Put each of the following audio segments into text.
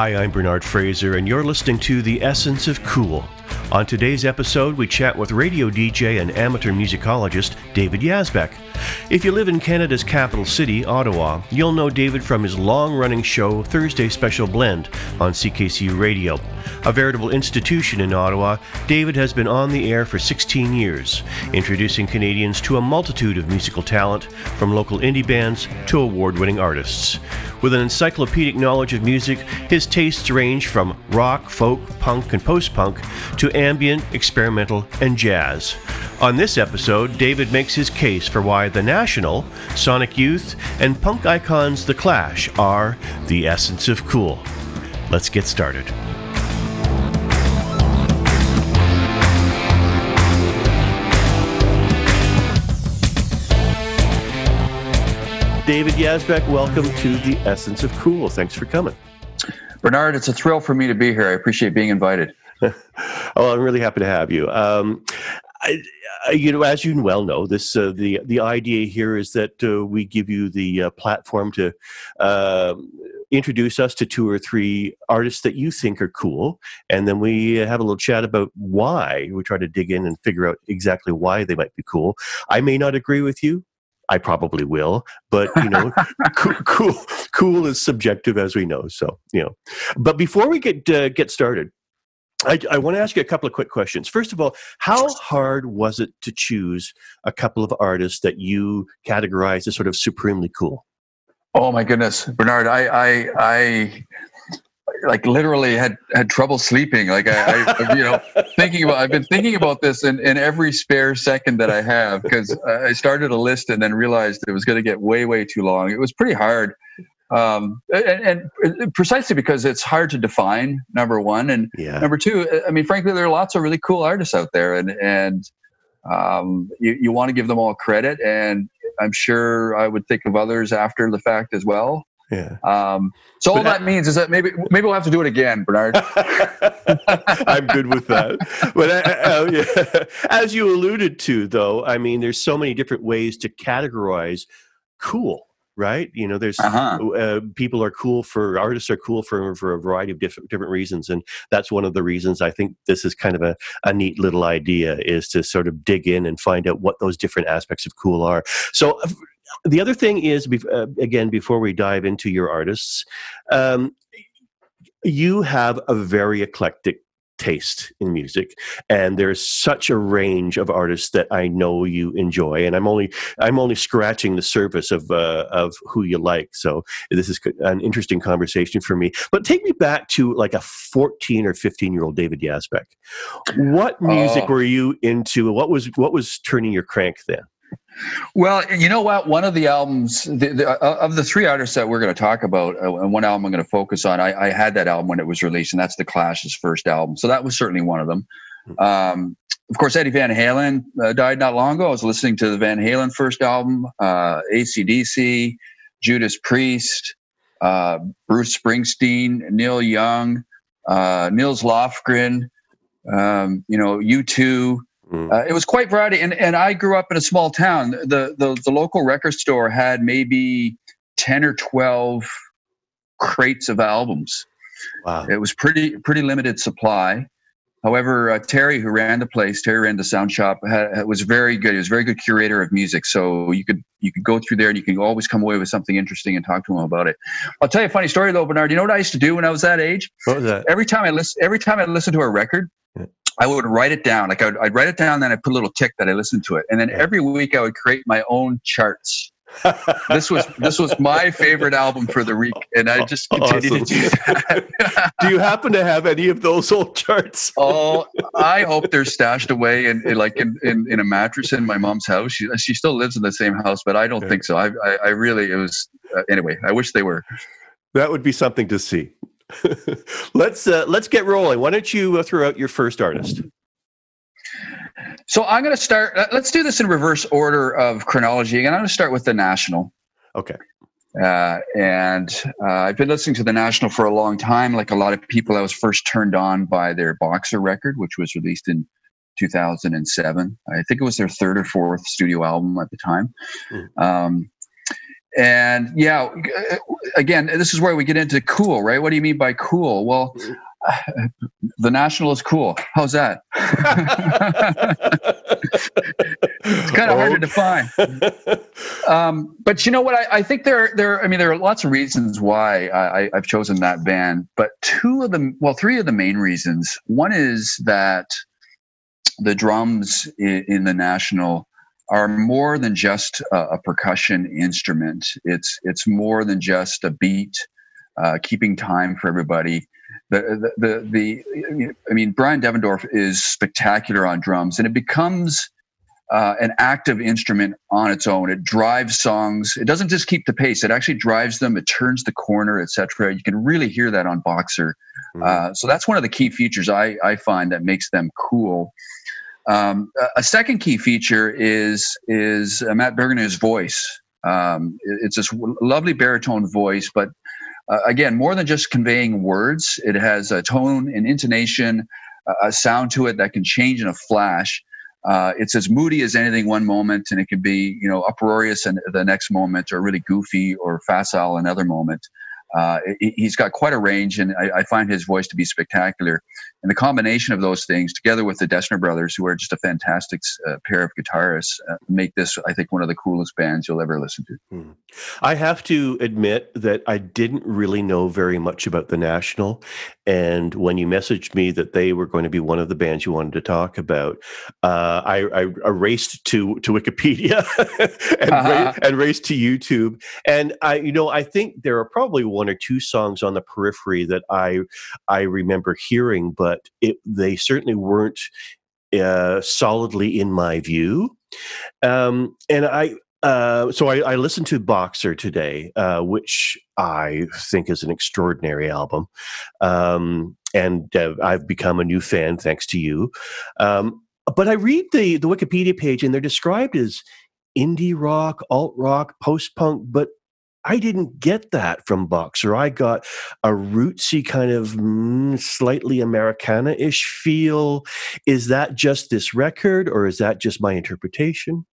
Hi, I'm Bernard Fraser, and you're listening to The Essence of Cool. On today's episode, we chat with radio DJ and amateur musicologist David Yazbeck. If you live in Canada's capital city, Ottawa, you'll know David from his long running show Thursday Special Blend on CKCU Radio. A veritable institution in Ottawa, David has been on the air for 16 years, introducing Canadians to a multitude of musical talent, from local indie bands to award winning artists. With an encyclopedic knowledge of music, his tastes range from rock, folk, punk, and post punk to ambient, experimental, and jazz. On this episode, David makes his case for why The National, Sonic Youth, and punk icons The Clash are the essence of cool. Let's get started. David Yazbeck, welcome to the Essence of Cool. Thanks for coming. Bernard, it's a thrill for me to be here. I appreciate being invited. oh, I'm really happy to have you. Um, I, you know, as you well know, this uh, the the idea here is that uh, we give you the uh, platform to um, introduce us to two or three artists that you think are cool, and then we have a little chat about why. We try to dig in and figure out exactly why they might be cool. I may not agree with you. I probably will, but you know, cool, cool, cool is subjective, as we know. So you know, but before we get uh, get started, I, I want to ask you a couple of quick questions. First of all, how hard was it to choose a couple of artists that you categorize as sort of supremely cool? Oh my goodness, Bernard, I, I, I like literally had had trouble sleeping. Like I, I you know, thinking about. I've been thinking about this in, in every spare second that I have because I started a list and then realized it was going to get way way too long. It was pretty hard, um, and, and, precisely because it's hard to define. Number one, and yeah. number two. I mean, frankly, there are lots of really cool artists out there, and and um, you you want to give them all credit, and I'm sure I would think of others after the fact as well. Yeah. Um, so all that means is that maybe maybe we'll have to do it again, Bernard. I'm good with that. But I, yeah. as you alluded to, though, I mean, there's so many different ways to categorize cool. Right, you know, there's uh-huh. uh, people are cool for artists are cool for for a variety of different different reasons, and that's one of the reasons I think this is kind of a, a neat little idea is to sort of dig in and find out what those different aspects of cool are. So, the other thing is, uh, again, before we dive into your artists, um, you have a very eclectic taste in music and there's such a range of artists that I know you enjoy and I'm only I'm only scratching the surface of uh, of who you like so this is an interesting conversation for me. But take me back to like a 14 or 15 year old David Yazbeck. What music uh, were you into? What was what was turning your crank then well, you know what? One of the albums the, the, uh, of the three artists that we're going to talk about, uh, and one album I'm going to focus on, I, I, had that album when it was released, and that's the Clash's first album. So that was certainly one of them. Hmm. Um, of course, Eddie Van Halen uh, died not long ago. I was listening to the Van Halen first album, uh, ACDC, Judas Priest, uh, Bruce Springsteen, Neil Young, uh, Nils Lofgren, um, you know, U2. Mm. Uh, it was quite variety, and, and I grew up in a small town. The, the the local record store had maybe ten or twelve crates of albums. Wow! It was pretty pretty limited supply. However, uh, Terry, who ran the place, Terry ran the sound shop, had, was very good. He was a very good curator of music. So you could you could go through there and you can always come away with something interesting and talk to him about it. I'll tell you a funny story though, Bernard. You know what I used to do when I was that age? What was that? Every time I listen, every time I listened to a record, I would write it down. Like I'd, I'd, write it down, then I put a little tick that I listened to it, and then every week I would create my own charts. this was this was my favorite album for the week, and I just continued awesome. to do that. do you happen to have any of those old charts? oh, I hope they're stashed away in, in like in, in, in, a mattress in my mom's house. She she still lives in the same house, but I don't yeah. think so. I, I, I really it was uh, anyway. I wish they were. That would be something to see. let's uh, let's get rolling. Why don't you uh, throw out your first artist? So I'm going to start. Uh, let's do this in reverse order of chronology. Again, I'm going to start with the National. Okay. Uh, and uh, I've been listening to the National for a long time. Like a lot of people, I was first turned on by their Boxer record, which was released in 2007. I think it was their third or fourth studio album at the time. Mm. Um, and yeah, again, this is where we get into cool, right? What do you mean by cool? Well, the National is cool. How's that? it's kind of hard to define. Um, but you know what? I, I, think there, there. I mean, there are lots of reasons why I, have chosen that band. But two of them, well, three of the main reasons. One is that the drums in, in the National are more than just a, a, percussion instrument. It's it's more than just a beat, uh, keeping time for everybody. The, the the the I mean, Bryan Devendorf is spectacular on drums, and it becomes uh, an active instrument on its own. It drives songs. It doesn't just keep the pace. It actually drives them. It turns the corner, etc. You can really hear that on Boxer. Mm-hmm. Uh, so that's one of the key features I, I find that makes them cool. Um, a second key feature is is uh, Matt Berninger's voice. Um, it's this lovely baritone voice, but uh, again, more than just conveying words, it has a tone, an intonation, a sound to it that can change in a flash. Uh, it's as moody as anything one moment, and it can be you know uproarious in the next moment, or really goofy or facile another moment. Uh, he's got quite a range, and I, I, find his voice to be spectacular. And the combination of those things, together with the Dessner brothers, who are just a fantastic uh, pair of guitarists, uh, make this, I think, one of the coolest bands you'll ever listen to. Hmm. I have to admit that I didn't really know very much about the National, and when you messaged me that they were going to be one of the bands you wanted to talk about, uh, I, I, raced to to Wikipedia and, uh-huh. ra- and raced to YouTube, and I, you know, I think there are probably one or two songs on the periphery that I I remember hearing, but it, they certainly weren't uh, solidly in my view. Um, and I uh, so I, I, listened to Boxer today, uh, which I think is an extraordinary album, um, and uh, I've become a new fan thanks to you. Um, but I read the the Wikipedia page, and they're described as indie rock, alt rock, post punk, but I didn't get that from Boxer. I got a rootsy kind of mm, slightly Americana ish feel. Is that just this record or is that just my interpretation?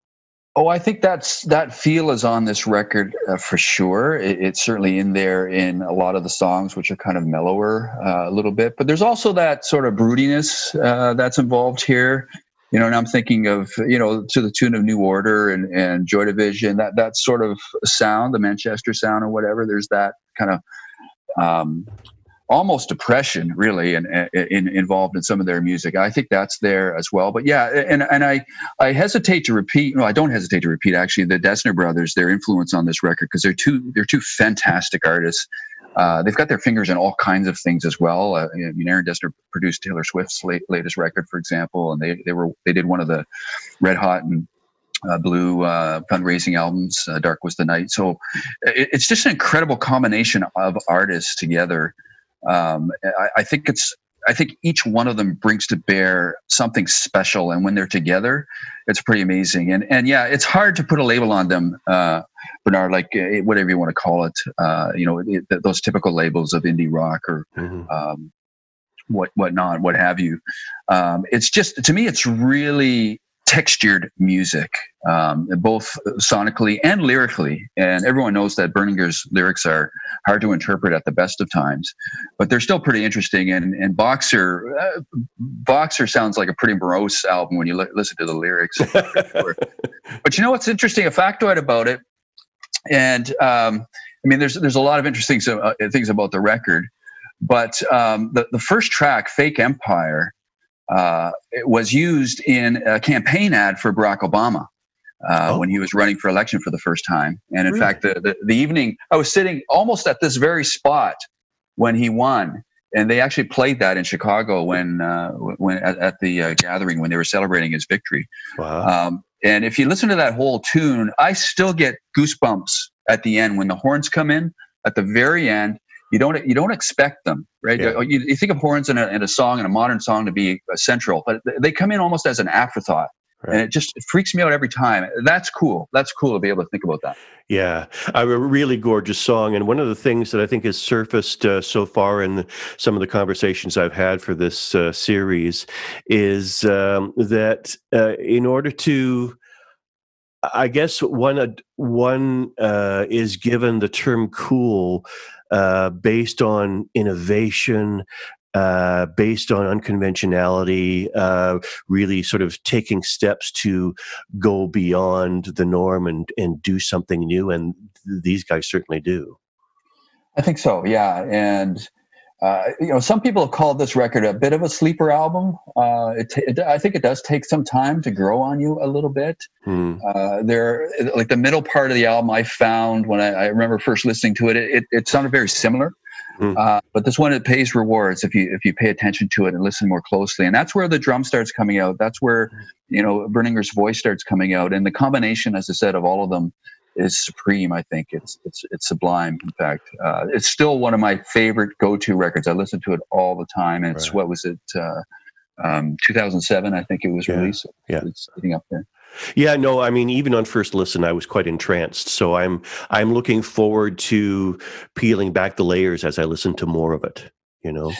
Oh, I think that's that feel is on this record uh, for sure. It, it's certainly in there in a lot of the songs, which are kind of mellower uh, a little bit. But there's also that sort of broodiness uh, that's involved here you know, and I'm thinking of, you know, to the tune of New Order and, and Joy Division, that, that sort of sound, the Manchester sound or whatever, there's that kind of um, almost depression really and in, involved in some of their music. I think that's there as well. But yeah, and, and I, I hesitate to repeat, no, I don't hesitate to repeat actually the Dessner brothers, their influence on this record, because they're two, they're two fantastic artists. Uh, they've got their fingers in all kinds of things as well. Uh, mean, Aaron Dessner produced Taylor Swift's late, latest record, for example, and they, they were they did one of the Red Hot and uh, Blue uh, fundraising albums. Uh, Dark was the night. So it, it's just an incredible combination of artists together. Um, I, I think it's I think each one of them brings to bear something special, and when they're together, it's pretty amazing. And and yeah, it's hard to put a label on them, uh, Bernard, like uh, whatever you want to call it. Uh, you know, it, those typical labels of indie rock or mm-hmm. um, what whatnot, what have you. Um, it's just to me, it's really textured music, um, both sonically and lyrically. And everyone knows that Berninger's lyrics are hard to interpret at the best of times, but they're still pretty interesting. And, and Boxer, uh, Boxer sounds like a pretty morose album when you li- listen to the lyrics. but you know what's interesting? A factoid about it, and um, I mean, there's there's a lot of interesting uh, things about the record. But um, the, the first track, Fake Empire, uh, was used in a campaign ad for Barack Obama. Uh, oh. when he was running for election for the first time. And in really? fact, the, the, the, evening I was sitting almost at this very spot when he won. And they actually played that in Chicago when, uh, when at, at the uh, gathering when they were celebrating his victory. Wow. Um, and if you listen to that whole tune, I still get goosebumps at the end when the horns come in at the very end you don't you don't expect them right? Yeah. you, you, think of horns in a, in a song in a modern song to be central but they come in almost as an afterthought. Right. and it just it freaks me out every time. That's cool. That's cool to be able to think about that. Yeah. A really gorgeous song and one of the things that i think has surfaced uh, so far in the, some of the conversations i've had for this uh, series is um, that uh, in order to I guess one one uh, is given the term cool uh, based on innovation, uh, based on unconventionality, uh, really sort of taking steps to go beyond the norm and, and do something new. And th- these guys certainly do. I think so, yeah. And uh, you know, some people have called this record a bit of a sleeper album. Uh, it, it, I think it does take some time to grow on you a little bit. Hmm. Uh, there, like the middle part of the album, I found when I, I remember first listening to it, it, it sounded very similar. Uh, but this one, it pays rewards if you if you pay attention to it and listen more closely. And that's where the drum starts coming out. That's where you know Berninger's voice starts coming out, and the combination, as I said, of all of them is supreme. I think it's it's it's sublime. In fact, uh, it's still one of my favorite go-to records. I listen to it all the time, and it's right. what was it? Uh, um, 2007, I think it was yeah. released. Yeah, it's sitting up there. Yeah, no, I mean, even on first listen, I was quite entranced. So I'm I'm looking forward to peeling back the layers as I listen to more of it. You know.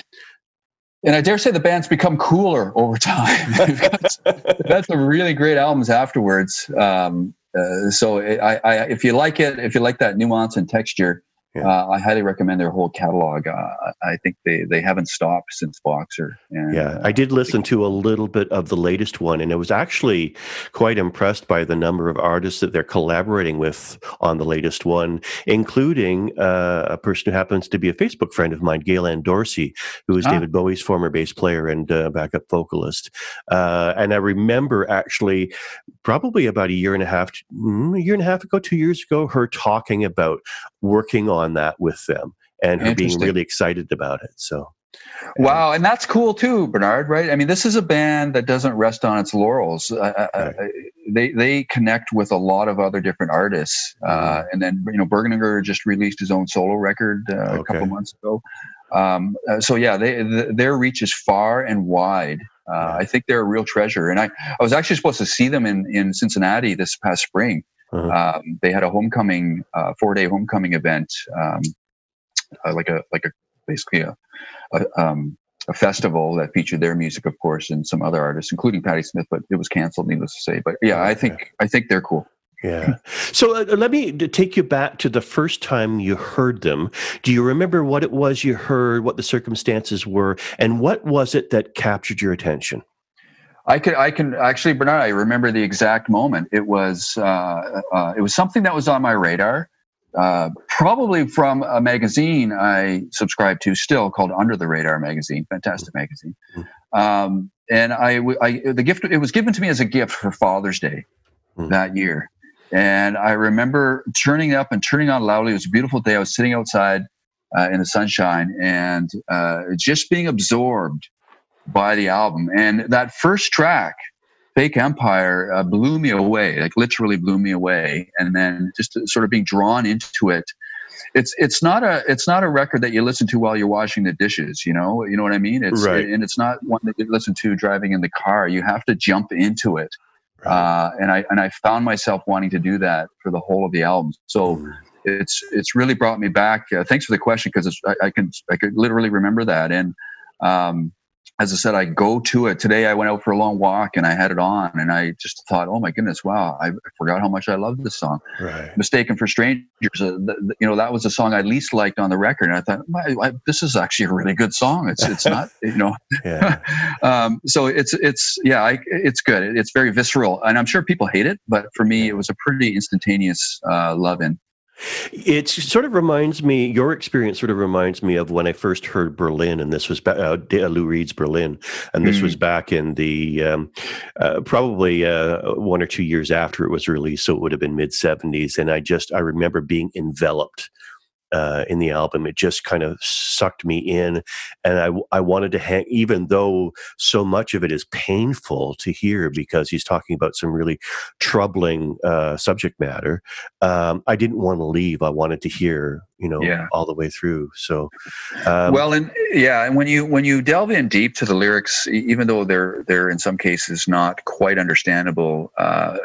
And I dare say the band's become cooler over time. That's some really great albums afterwards. Um, uh, so I, I, if you like it, if you like that nuance and texture, yeah. Uh, I highly recommend their whole catalog. Uh, I think they, they haven't stopped since Boxer. And, yeah, I did listen to a little bit of the latest one, and I was actually quite impressed by the number of artists that they're collaborating with on the latest one, including uh, a person who happens to be a Facebook friend of mine, Gail Dorsey, who is ah. David Bowie's former bass player and uh, backup vocalist. Uh, and I remember actually, probably about a year and a half, mm, a year and a half ago, two years ago, her talking about working on that with them and her being really excited about it. So, wow, and that's cool too, Bernard. Right? I mean, this is a band that doesn't rest on its laurels. Uh, right. they they connect with a lot of other different artists, uh, mm-hmm. and then you know, Berninger just released his own solo record uh, okay. a couple months ago. Um, uh, so yeah, they, the, their reach is far and wide. Uh, I think they're a real treasure, and I I was actually supposed to see them in in Cincinnati this past spring. Uh-huh. Um, they had a homecoming, uh, four day homecoming event, um, uh, like a like a basically a a, um, a, festival that featured their music, of course, and some other artists, including Patti Smith. But it was canceled, needless to say. But yeah, I think yeah. I think they're cool. Yeah. So uh, let me take you back to the first time you heard them. Do you remember what it was you heard, what the circumstances were, and what was it that captured your attention? I can, I can actually, Bernard. I remember the exact moment. It was, uh, uh, it was something that was on my radar, uh, probably from a magazine I subscribe to still called Under the Radar magazine. Fantastic magazine. Mm-hmm. Um, and I, I, the gift, it was given to me as a gift for Father's Day mm-hmm. that year. And I remember turning up and turning on loudly. It was a beautiful day. I was sitting outside uh, in the sunshine and uh, just being absorbed by the album. And that first track, Fake Empire, uh, blew me away, like literally blew me away. And then just sort of being drawn into it. It's it's not a it's not a record that you listen to while you're washing the dishes, you know, you know what I mean. It's right. and it's not one that you listen to driving in the car. You have to jump into it, right. uh, and I and I found myself wanting to do that for the whole of the album. So mm. it's it's really brought me back. Uh, thanks for the question because I, I, can I could literally remember that and um, as I said, I go to it today. I went out for a long walk and I had it on, and I just thought, "Oh my goodness, wow! I forgot how much I love this song." Right. "Mistaken for Strangers," uh, the, you know, that was the song I least liked on the record, and I thought, I, "This is actually a really good song." It's it's not, you know. um, so it's it's yeah, I, it's good. It's very visceral, and I'm sure people hate it, but for me, it was a pretty instantaneous uh, love in. It sort of reminds me, your experience sort of reminds me of when I first heard Berlin, and this was uh, Lou Reed's Berlin, and this mm. was back in the um, uh, probably uh, one or two years after it was released, so it would have been mid 70s. And I just, I remember being enveloped uh, in the album. It just kind of sucked me in, and I I wanted to hang, even though so much of it is painful to hear because he's talking about some really troubling uh, subject matter. Um, I didn't want to leave. I wanted to hear you know, Yeah. all the way through. So, um, well, and yeah, and when you when you delve in deep to the lyrics, even though they're they're in some cases not quite understandable, uh,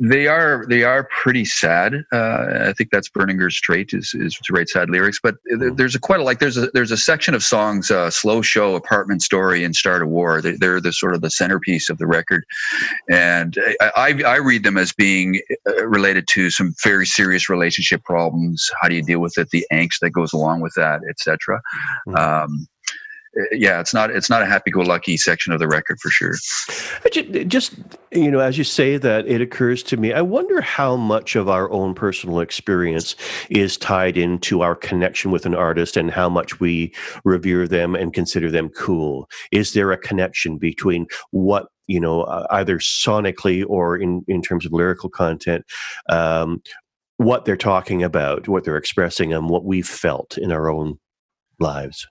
they are they are pretty sad. Uh, I think that's Berninger's trait is is to write sad lyrics. But there- there's a quite a like there's a there's a section of songs, uh, "Slow Show," "Apartment Story," and "Start a War." They, they're the sort of the centerpiece of the record, and I I, I read them as being uh, related to some very serious relationship problems. How do you deal with it? The angst that goes along with that, etc. Mhm. Um, yeah, it's not it's not a happy-go-lucky section of the record for sure. Just you know as you say that it occurs to me i wonder how much of our own personal experience is tied into our connection with an artist and how much we revere them and consider them cool is there a connection between what you know uh, either sonically or in in terms of lyrical content um, what they're talking about what they're expressing and what we've felt in our own lives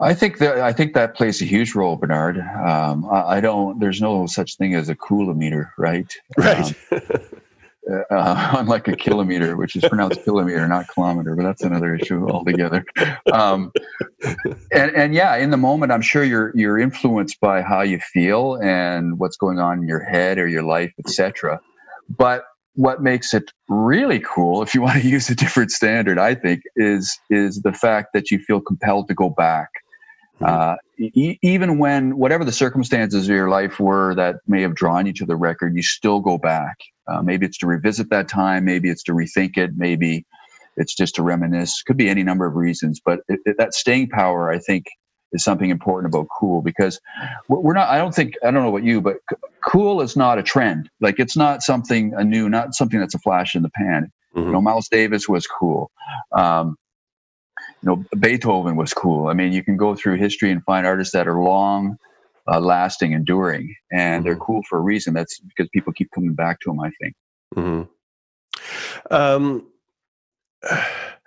I think that I think that plays a huge role, Bernard. Um, I, I don't. There's no such thing as a coolometer, right? right Um, uh, unlike a kilometer, which is pronounced kilometer, not kilometer, but that's another issue altogether. Um, and and yeah, in the moment, I'm sure you're you're influenced by how you feel and what's going on in your head or your life, etc. But what makes it really cool, if you want to use a different standard, I think, is is the fact that you feel compelled to go back. Uh, e- even when whatever the circumstances of your life were that may have drawn you to the record, you still go back. Uh, maybe it's to revisit that time. Maybe it's to rethink it. Maybe it's just to reminisce. Could be any number of reasons. But it, it- that staying power, I think, is something important about cool because we're not. I don't think I don't know about you, but cool is not a trend. Like it's not something a new, not something that's a flash in the pan. Mhm. You know, Miles Davis was cool. Um, you know, Beethoven was cool. I mean, you can go through history and find artists that are long, uh, lasting, enduring, and they're Mhm. cool for a reason. That's because people keep coming back to them. I think. hmm Um,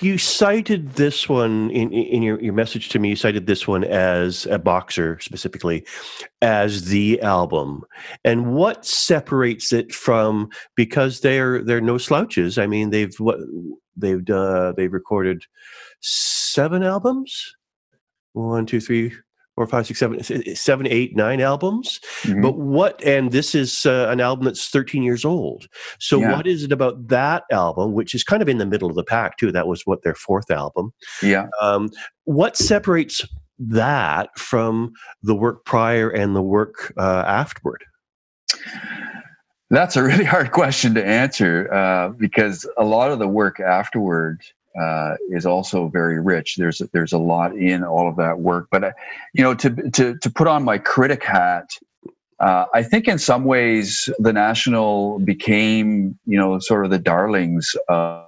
you cited this one in, in your, your message to me. You cited this one as a boxer specifically as the album, and what separates it from because they're they're no slouches. I mean, they've what they've uh, they've recorded seven albums. One, two, three, four, five, six, seven, seven, eight, nine albums. Mhm. But what, and this is uh, an album that's 13 years old. So, Yeah. what is it about that album, which is kind of in the middle of the pack, too? That was what their fourth album. yeah. Um, what separates that from the work prior and the work uh, afterward? That's a really hard question to answer uh, because a lot of the work afterward uh, is also very rich. There's there's a lot in all of that work, but uh, you know, to to to put on my critic hat, uh, I think in some ways the National became you know sort of the darlings of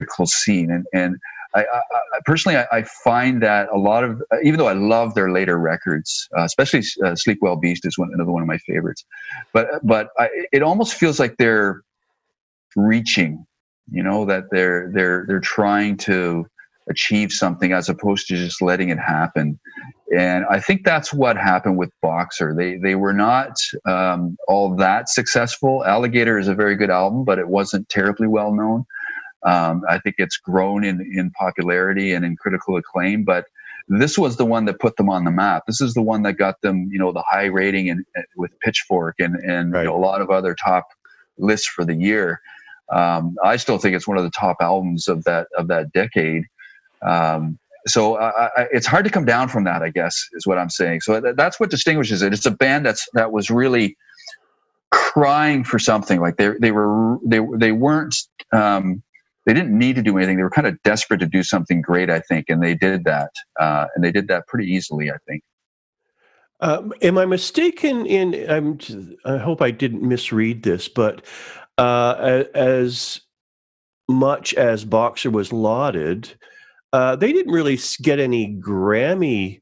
the scene, and and I, I, I personally I, I find that a lot of even though I love their later records, uh, especially uh, Sleep Well Beast is one another one of my favorites, but but it almost feels like they're reaching, you know, that they're they're they're trying to achieve something as opposed to just letting it happen. And I think that's what happened with Boxer. They they were not um, all that successful. Alligator is a very good album, but it wasn't terribly well known. Um, I think it's grown in in popularity and in critical acclaim, but this was the one that put them on the map. This is the one that got them, you know, the high rating and with Pitchfork and and Right. you know, a lot of other top lists for the year. Um, I still think it's one of the top albums of that of that decade. Um, so I, I, it's hard to come down from that, I guess, is what I'm saying. So that, that's what distinguishes it. It's a band that's that was really crying for something. Like they they were they they weren't um, they didn't need to do anything. They were kind of desperate to do something great, I think, and they did that. Uh, and they did that pretty easily, I think. Um, am I mistaken in? I'm, I hope I didn't misread this, but uh, as much as Boxer was lauded, uh, they didn't really get any Grammy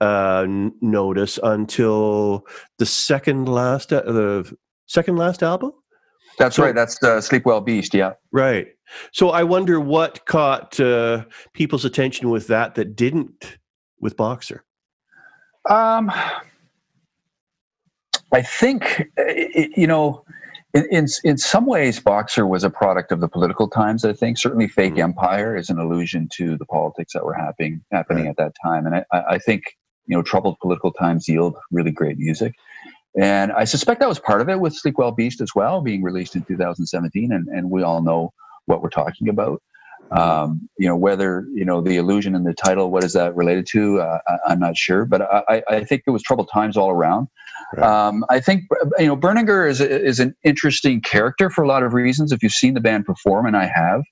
uh, notice until the second last, uh, the second last album. That's So- right. That's uh, Sleep Well Beast. Yeah. Right. So I wonder what caught uh, people's attention with that that didn't with Boxer. Um, I think uh, you know in, in, in some ways, Boxer was a product of the political times. I think certainly, Fake mm-hmm. Empire is an allusion to the politics that were happening happening right. at that time, and I, I think you know troubled political times yield really great music. And I suspect that was part of it with Sleep Well Beast as well, being released in 2017, and, and we all know what we're talking about. Um, you know whether you know the illusion in the title, what is that related to? Uh, I, am not sure, but I, I think it was troubled times all around. Right. Um, I think you know Berninger is is an interesting character for a lot of reasons. If you've seen the band perform, and I have.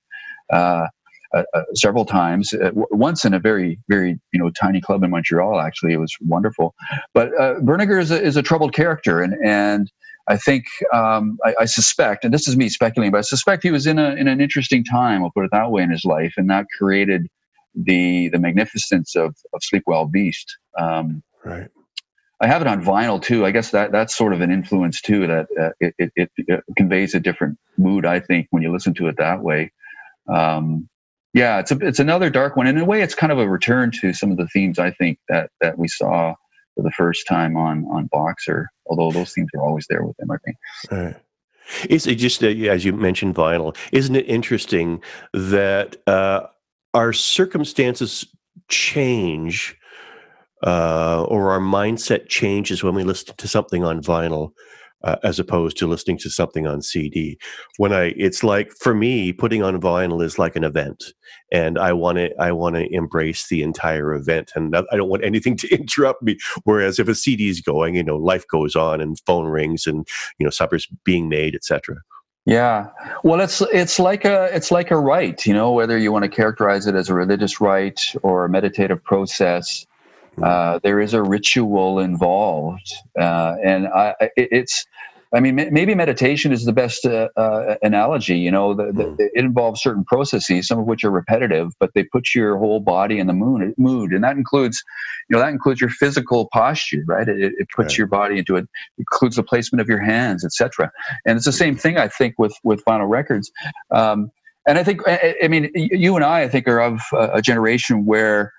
Uh, uh, uh, several times. Uh, w- once in a very, very you know tiny club in Montreal. Actually, it was wonderful. But uh, Berninger is a, is a troubled character, and and I think um, I, I, suspect, and this is me speculating, but I suspect he was in a in an interesting time. I'll put it that way in his life, and that created the the magnificence of of Sleep Well Beast. Um, right. I have it on vinyl too. I guess that that's sort of an influence too. That uh, it, it, it, conveys a different mood. I think when you listen to it that way. Um, yeah, it's a, it's another dark one. In a way, it's kind of a return to some of the themes I think that that we saw for the first time on on Boxer. Although those themes are always there with him, I think. Right. Is it just uh, as you mentioned vinyl? Isn't it interesting that uh, our circumstances change uh, or our mindset changes when we listen to something on vinyl uh, as opposed to listening to something on CD. When I, it's like for me, putting on vinyl is like an event, and I want to, I want to embrace the entire event, and I don't want anything to interrupt me. Whereas if a CD is going, you know, life goes on, and phone rings, and you know, supper's being made, etc. Yeah, well, it's it's like a it's like a rite, you know, whether you want to characterize it as a religious rite or a meditative process. Hmm. Uh, there is a ritual involved, uh, and I, it, it's. I mean, maybe meditation is the best uh, uh, analogy. You know, the, the, hmm. it involves certain processes, some of which are repetitive, but they put your whole body in the mood, mood, and that includes, you know, that includes your physical posture, right? It, it puts right. your body into it. it. Includes the placement of your hands, etc. And it's the same thing, I think, with with vinyl records. Um, and I think, I, I mean, you and I, I think, are of a generation where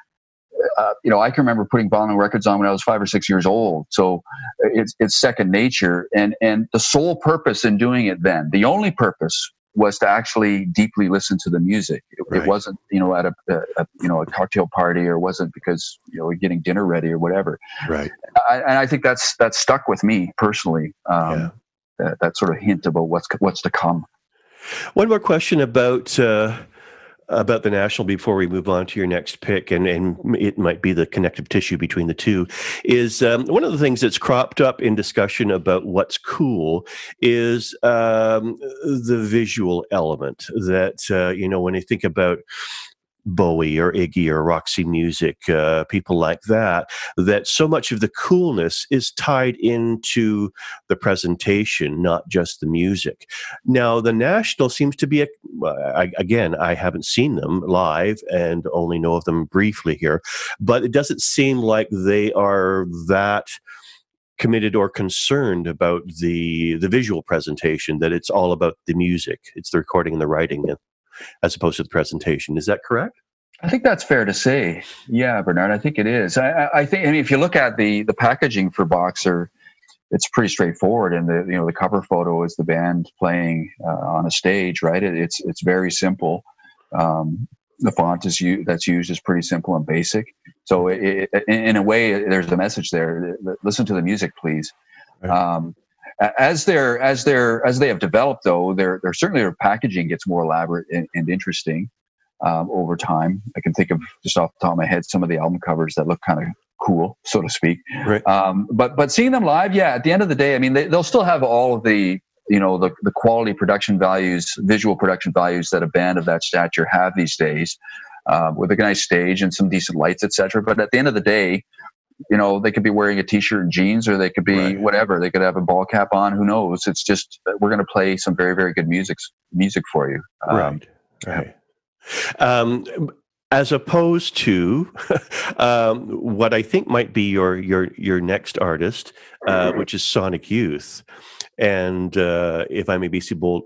uh, you know, I can remember putting vinyl records on when I was five or six years old. So it's it's second nature, and and the sole purpose in doing it then, the only purpose was to actually deeply listen to the music. It, right. it wasn't, you know, at a, a, you know a cocktail party, or wasn't because you know we're getting dinner ready or whatever. Right. I, and I think that's that's stuck with me personally. Um, yeah. that, that sort of hint about what's what's to come. One more question about. Uh about the national before we move on to your next pick, and, and it might be the connective tissue between the two, is um, one of the things that's cropped up in discussion about what's cool is um, the visual element. That, uh, you know, when you think about Bowie or Iggy or Roxy Music, uh, people like that, that so much of the coolness is tied into the presentation, not just the music. Now, the National seems to be, a, I, again, I haven't seen them live and only know of them briefly here, but it doesn't seem like they are that committed or concerned about the the visual presentation that it's all about the music it's the recording and the writing as opposed to the presentation. Is that correct? I think that's fair to say. Yeah, Bernard, I think it is. I, I think. I mean, if you look at the the packaging for Boxer, it's pretty straightforward. And the you know the cover photo is the band playing uh, on a stage, right? It, it's it's very simple. Um, the font is u- that's used is pretty simple and basic. So it, it, in a way, there's a message there. Listen to the music, please. Right. Um, as they're as they're as they have developed, though, their their certainly their packaging gets more elaborate and, and interesting um, over time. I can think of just off the top of my head some of the album covers that look kind of cool, so to speak. Right. Um, but but seeing them live, yeah. At the end of the day, I mean, they, they'll still have all of the you know the the quality production values, visual production values that a band of that stature have these days, uh, with a nice stage and some decent lights, etc. But at the end of the day, you know they could be wearing a t-shirt and jeans or they could be right. whatever. They could have a ball cap on. Who knows? It's just we're going to play some very very good music music for you. Um, right. Right. Um, as opposed to um, what I think might be your your your next artist, uh, which is Sonic Youth. And uh, if I may be so bold,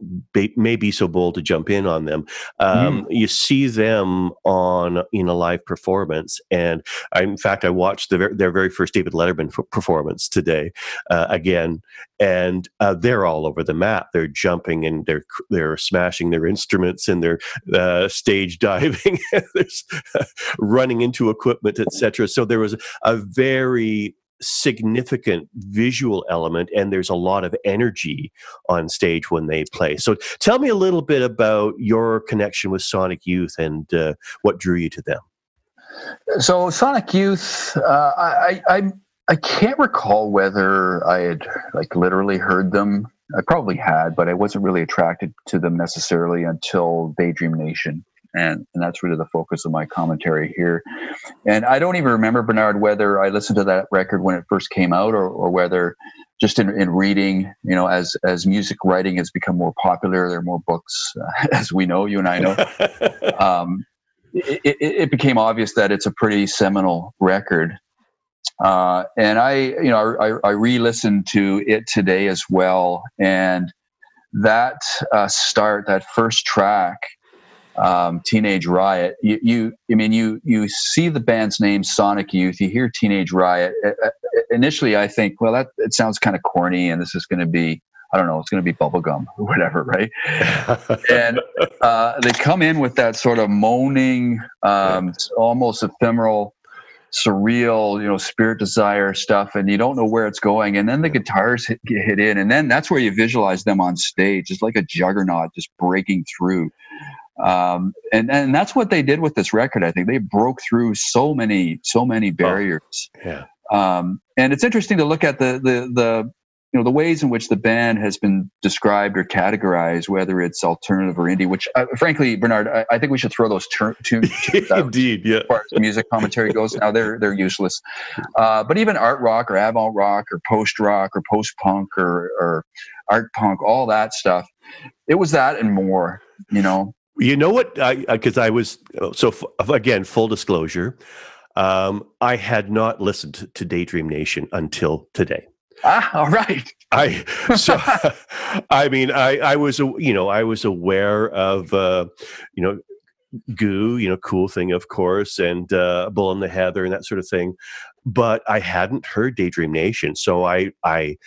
may be so bold to jump in on them, um, mm. you see them on in a live performance, and I, in fact, I watched the, their very first David Letterman performance today uh, again, and uh, they're all over the map. They're jumping and they're they're smashing their instruments and they're uh, stage diving, there's running into equipment, etc. So there was a very significant visual element and there's a lot of energy on stage when they play. So tell me a little bit about your connection with Sonic Youth and uh, what drew you to them. So Sonic Youth, uh, I, I I can't recall whether I had like literally heard them. I probably had, but I wasn't really attracted to them necessarily until Daydream Nation and, and that's really the focus of my commentary here. And I don't even remember Bernard whether I listened to that record when it first came out, or, or whether just in, in reading, you know, as as music writing has become more popular, there are more books, uh, as we know, you and I know. um, it, it, it, became obvious that it's a pretty seminal record. Uh, and I, you know, I, I re-listened to it today as well, and that uh, start, that first track, um, Teenage Riot. You, you, I mean, you you see the band's name, Sonic Youth. You hear Teenage Riot. Uh, uh initially, I think, well, that it sounds kind of corny, and this is going to be, I don't know, it's going to be bubblegum or whatever, right? and uh, they come in with that sort of moaning, um, almost ephemeral surreal, you know, spirit desire stuff, and you don't know where it's going. And then the guitars hit, get hit in, and then that's where you visualize them on stage. It's like a juggernaut just breaking through um, and and that's what they did with this record. I think they broke through so many so many oh, barriers. Oh, yeah. Um, and it's interesting to look at the the the you know the ways in which the band has been described or categorized, whether it's alternative or indie. Which, uh, frankly, Bernard, I, I, think we should throw those ter- out. Indeed, yeah. As far as music commentary goes, now they're they're useless. Uh, but even art rock or avant rock or post rock or post punk or or art punk, all that stuff, it was that and more. You know, you know what? Because I, I, I, was so f- again full disclosure. Um, I had not listened to Daydream Nation until today. Ah, all right. I so I mean I I was you know I was aware of uh, you know goo you know Kool Thing of course and uh, bull in the heather and that sort of thing, but I hadn't heard Daydream Nation, so I I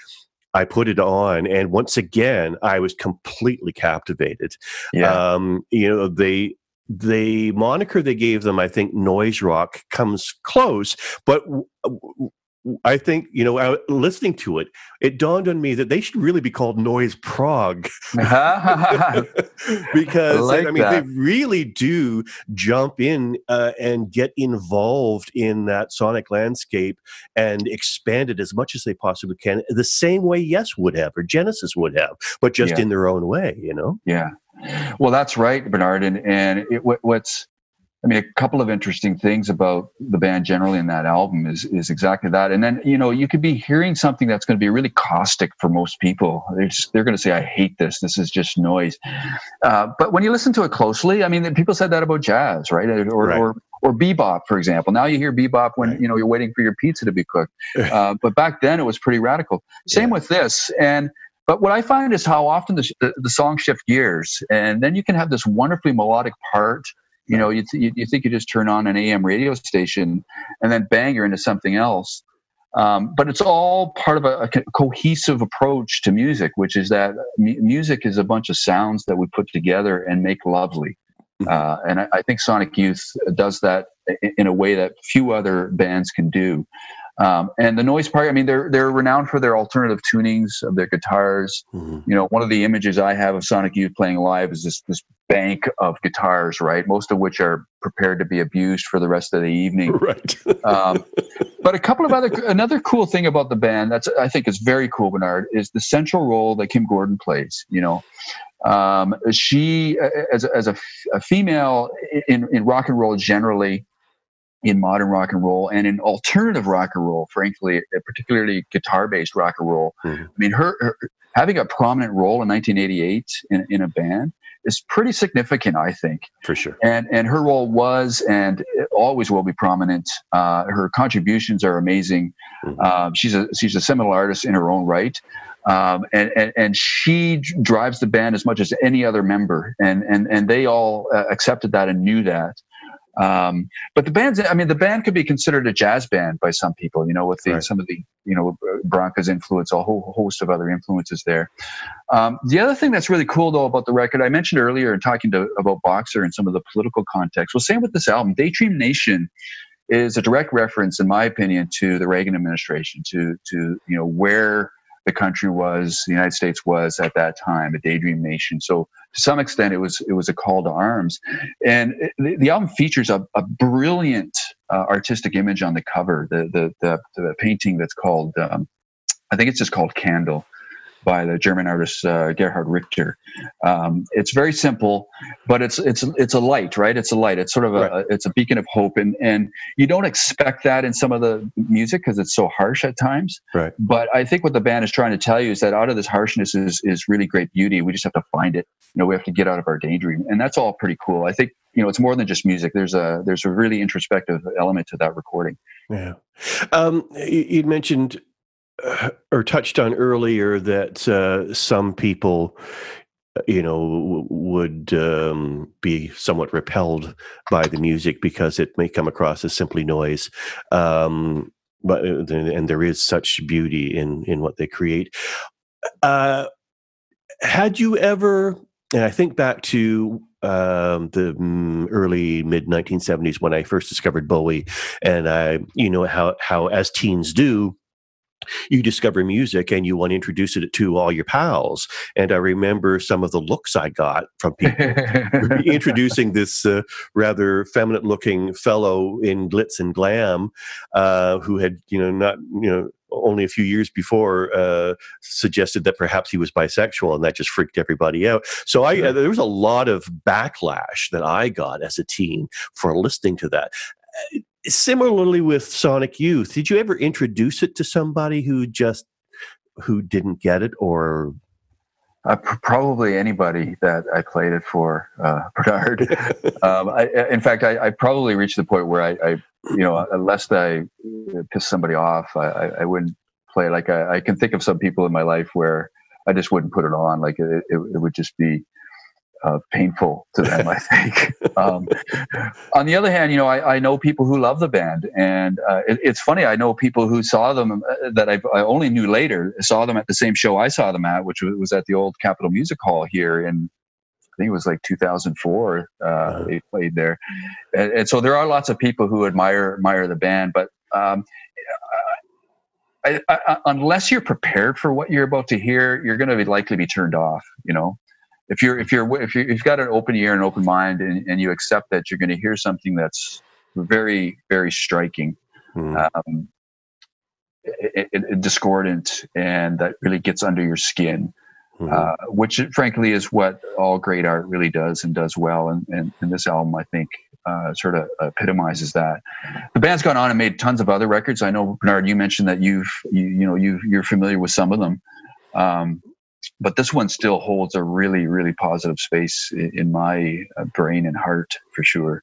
I put it on, and once again, I was completely captivated. Yeah. Um, you know, they the moniker they gave them, I think, noise rock comes close, but I think you know, listening to it, it dawned on me that they should really be called noise prog, because I, like I mean that. they really do jump in uh, and get involved in that sonic landscape and expand it as much as they possibly can, the same way Yes would have or Genesis would have, but just yeah. in their own way, you know. Yeah, well, that's right, Bernard, and and it, what's I mean, a couple of interesting things about the band generally in that album is is exactly that. And then you know you could be hearing something that's going to be really caustic for most people. They're just, they're going to say, "I hate this. This is just noise." Uh, but when you listen to it closely, I mean, people said that about jazz, right? Or right. or or bebop, for example. Now you hear bebop when right. you know you're waiting for your pizza to be cooked. Uh, but back then it was pretty radical. Same yeah. with this, and but what I find is how often the, the, the song shift gears, and then you can have this wonderfully melodic part you know, you, th- you think you just turn on an AM radio station and then bang, you're into something else. Um, but it's all part of a, a co- cohesive approach to music, which is that m- music is a bunch of sounds that we put together and make lovely. Mm-hmm. Uh, and I, I, think Sonic Youth does that in, in, a way that few other bands can do. Um, and the noise part, I mean, they're they're renowned for their alternative tunings of their guitars. Mm-hmm. You know, one of the images I have of Sonic Youth playing live is this this bank of guitars, right? Most of which are prepared to be abused for the rest of the evening. Right. um, but a couple of other another cool thing about the band that's I think is very cool, Bernard, is the central role that Kim Gordon plays. You know, um, she as as a, a female in in rock and roll generally in modern rock and roll and in alternative rock and roll, frankly, uh, particularly guitar based rock and roll. Mm-hmm. I mean, her, her, having a prominent role in 1988 in, in a band is pretty significant, I think. For sure. And and her role was and always will be prominent. Uh, her contributions are amazing. Mm-hmm. Uh, she's a she's a seminal artist in her own right. um, and, and, and she drives the band as much as any other member, and and and they all uh, accepted that and knew that. Um, but the band's, I mean, the band could be considered a jazz band by some people, you know, with the, right. some of the, you know, Branca's influence, a whole host of other influences there. Um, the other thing that's really cool though about the record, I mentioned earlier in talking to, about Boxer and some of the political context. Well, same with this album, Daydream Nation is a direct reference, in my opinion, to the Reagan administration, to, to, you know, where the country was, the United States was at that time, a daydream nation. So to some extent, it was it was a call to arms. And it, the, the, album features a, a brilliant uh, artistic image on the cover, the the the, the painting that's called um, I think it's just called Candle by the German artist uh, Gerhard Richter. Um, it's very simple, but it's it's it's a light, right? It's a light. It's sort of a right. it's a beacon of hope, and and you don't expect that in some of the music because it's so harsh at times. Right. But I think what the band is trying to tell you is that out of this harshness is is really great beauty. We just have to find it. You know, we have to get out of our daydream, and that's all pretty cool. I think you know it's more than just music. There's a there's a really introspective element to that recording. Yeah. Um, you mentioned or touched on earlier that uh, some people you know would um, be somewhat repelled by the music because it may come across as simply noise. Um, but uh, and there is such beauty in in what they create. Uh, had you ever and i think back to um, the mm, early mid 1970s when i first discovered bowie and i you know how how as teens do you discover music and you want to introduce it to all your pals. And I remember some of the looks I got from people introducing this uh, rather feminine looking fellow in glitz and glam uh, who had, you know, not, you know, only a few years before uh, suggested that perhaps he was bisexual, and that just freaked everybody out. So I, uh, there was a lot of backlash that I got as a teen for listening to that similarly with Sonic Youth, did you ever introduce it to somebody who just who didn't get it or uh, probably anybody that I played it for, uh, Bernard. um, I, in fact, I, I, probably reached the point where I, I, you know, unless I piss somebody off, I, wouldn't play. Like I, I, can think of some people in my life where I just wouldn't put it on. Like it, it, it would just be uh, painful to them, I think. um, on the other hand, you know, I, I, know people who love the band, and uh, it, it's funny. I know people who saw them uh, that I've, i only knew later saw them at the same show I saw them at, which was at the old Capitol Music Hall here in. I think it was like 2004. Uh, uh-huh. They played there, and, and, so there are lots of people who admire admire the band, but. Um, I, I, unless you're prepared for what you're about to hear, you're going to be likely be turned off. You know, if you're if you're if, you have got an open ear and open mind and, and you accept that you're going to hear something that's very very striking mm. um, it, it, it, discordant and that really gets under your skin mm. uh, which frankly is what all great art really does and does well and, and, and this album i think uh, sort of epitomizes that the band's gone on and made tons of other records i know bernard you mentioned that you've you, you know you you're familiar with some of them um, but this one still holds a really really positive space in my uh, brain and heart for sure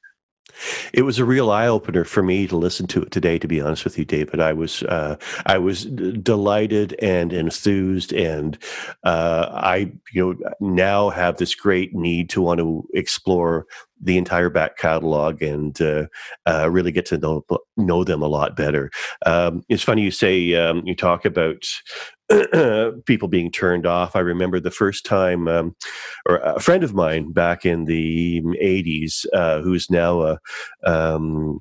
it was a real eye opener for me to listen to it today. To be honest with you, David, I was uh, I was d- delighted and enthused, and uh, I you know now have this great need to want to explore the entire back catalog and uh, uh, really get to know know them a lot better. Um, it's funny you say um, you talk about people being turned off. I remember the first time, um, or a friend of mine back in the '80s, uh, who's now a um,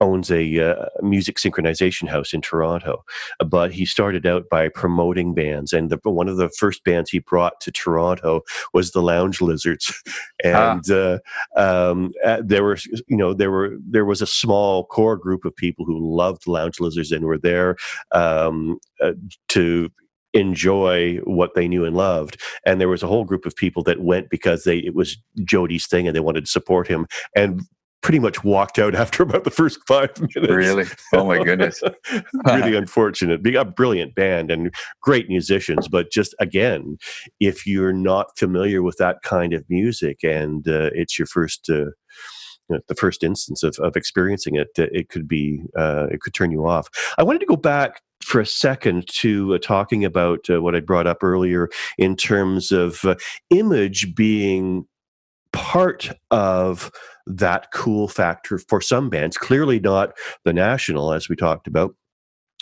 owns a uh, music synchronization house in Toronto, but he started out by promoting bands, and the, one of the first bands he brought to Toronto was the Lounge Lizards, ah. and uh, um, uh, there were you know there were there was a small core group of people who loved Lounge Lizards and were there um, uh, to enjoy what they knew and loved. And there was a whole group of people that went because they it was Jody's thing and they wanted to support him. And pretty much walked out after about the first five minutes. Really? Oh my goodness. really unfortunate. Being a brilliant band and great musicians, but just again, if you're not familiar with that kind of music and uh, it's your first uh, the first instance of, of experiencing it, it could be uh, it could turn you off. I wanted to go back for a second to uh, talking about uh, what I brought up earlier in terms of uh, image being part of that cool factor for some bands. Clearly not the national, as we talked about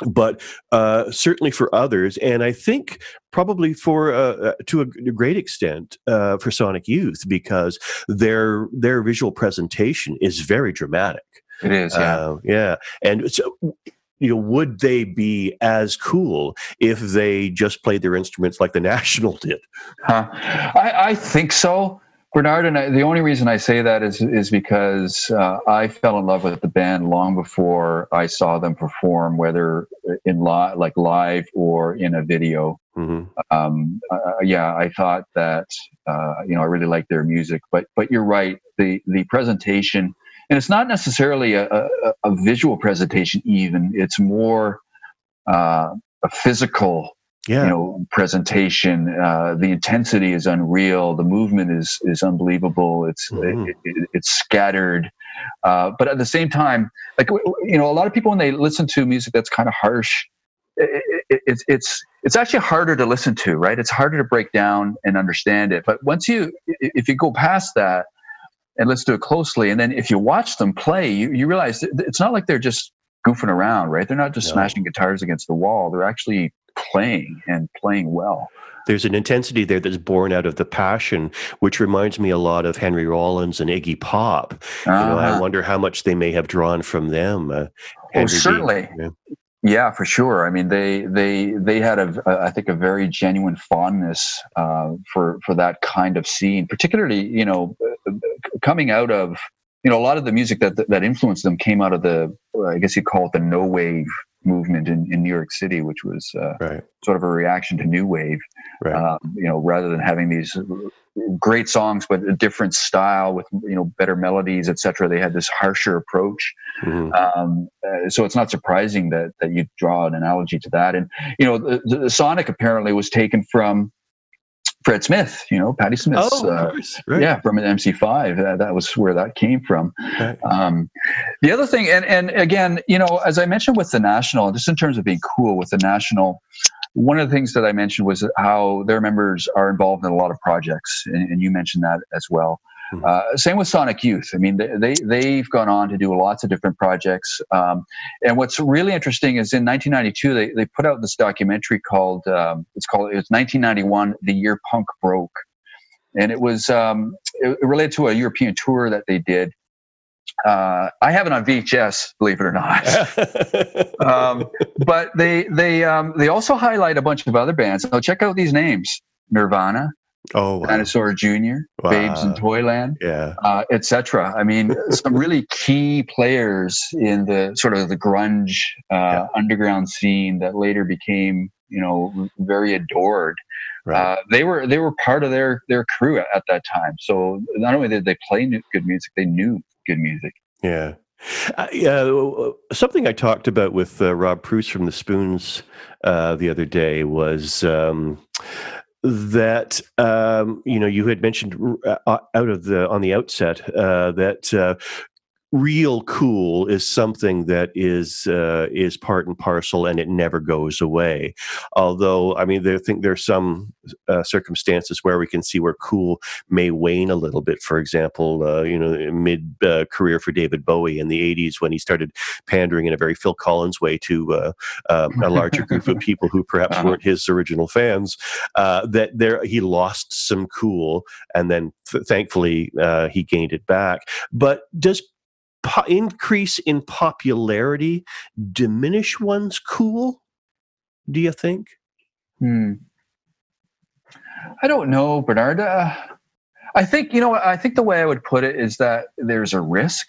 but uh, certainly for others, and I think probably for uh, uh to a, great extent uh, for Sonic Youth because their their visual presentation is very dramatic. It is, yeah, uh, yeah, and so you know, would they be as cool if they just played their instruments like the National did? Huh. I, I think so. Bernard, and I, the only reason I say that is is because uh, I fell in love with the band long before I saw them perform, whether in li- like live or in a video. Mm-hmm. Um, uh, yeah, I thought that uh, you know I really liked their music, but but you're right. The the presentation, and it's not necessarily a, a, a visual presentation. Even it's more uh, a physical yeah. you know presentation uh, the intensity is unreal. The movement is is unbelievable. It's mm-hmm. it, it, it's scattered. Uh, but at the same time like you know a lot of people when they listen to music that's kind of harsh it, it's it's it's actually harder to listen to right? It's harder to break down and understand it. But once you if you go past that and let's do it closely and then if you watch them play you, you realize it's not like they're just goofing around right? They're not just no. smashing guitars against the wall. They're actually playing and playing well. There's an intensity there that's born out of the passion, which reminds me a lot of Henry Rollins and Iggy Pop. Uh-huh. You know, I uh-huh. wonder how much they may have drawn from them. Uh, oh, certainly. yeah. yeah. for sure. I mean, they they they had a, a I think a very genuine fondness uh, for for that kind of scene, particularly you know coming out of you know a lot of the music that that influenced them came out of the I guess you'd call it the no wave movement in, in New York City, which was uh, right. sort of a reaction to new wave. Right. Um, you know, rather than having these great songs but a different style with you know better melodies, etc., they had this harsher approach. Mm-hmm. Um, uh, so it's not surprising that that you draw an analogy to that. And you know, the, the Sonic apparently was taken from Fred Smith, you know, Patti Smith. oh, uh, right. yeah, from an MC5. That, that was where that came from. Right. Um, the other thing, and, and again, you know, as I mentioned with the National, just in terms of being cool with the National, one of the things that I mentioned was how their members are involved in a lot of projects, and, and you mentioned that as well. Mm-hmm. Uh, same with Sonic Youth. I mean, they, they have gone on to do lots of different projects. Um, and what's really interesting is in 1992 they, they put out this documentary called um, it's called it's 1991 the year punk broke, and it was um, it, related to a European tour that they did. Uh, I have it on VHS, believe it or not. um, but they they um, they also highlight a bunch of other bands. So check out these names: Nirvana, Oh, wow. Dinosaur Jr., wow. Babes in Toyland, yeah, uh, etc. I mean, some really key players in the sort of the grunge uh, yeah. underground scene that later became, you know, very adored. Right. Uh, they were they were part of their their crew at, at that time. So not only did they play good music, they knew good music. Yeah. Uh, yeah, something I talked about with uh, Rob Preuss from the Spoons uh, the other day was um, that um, you know you had mentioned uh, out of the on the outset uh, that uh, real cool is something that is uh, is part and parcel and it never goes away. Although i mean i think there's some uh, circumstances where we can see where cool may wane a little bit. For example uh, you know mid uh, career for david bowie in the 80s when he started pandering in a very phil collins way to uh, um, a larger group of people who perhaps uh-huh. weren't his original fans uh, that there he lost some cool and then th- thankfully he gained it back. But does po- increase in popularity diminish one's cool? Do you think? Hmm. I don't know, Bernard. Uh, I think you know. I think the way I would put it is that there's a risk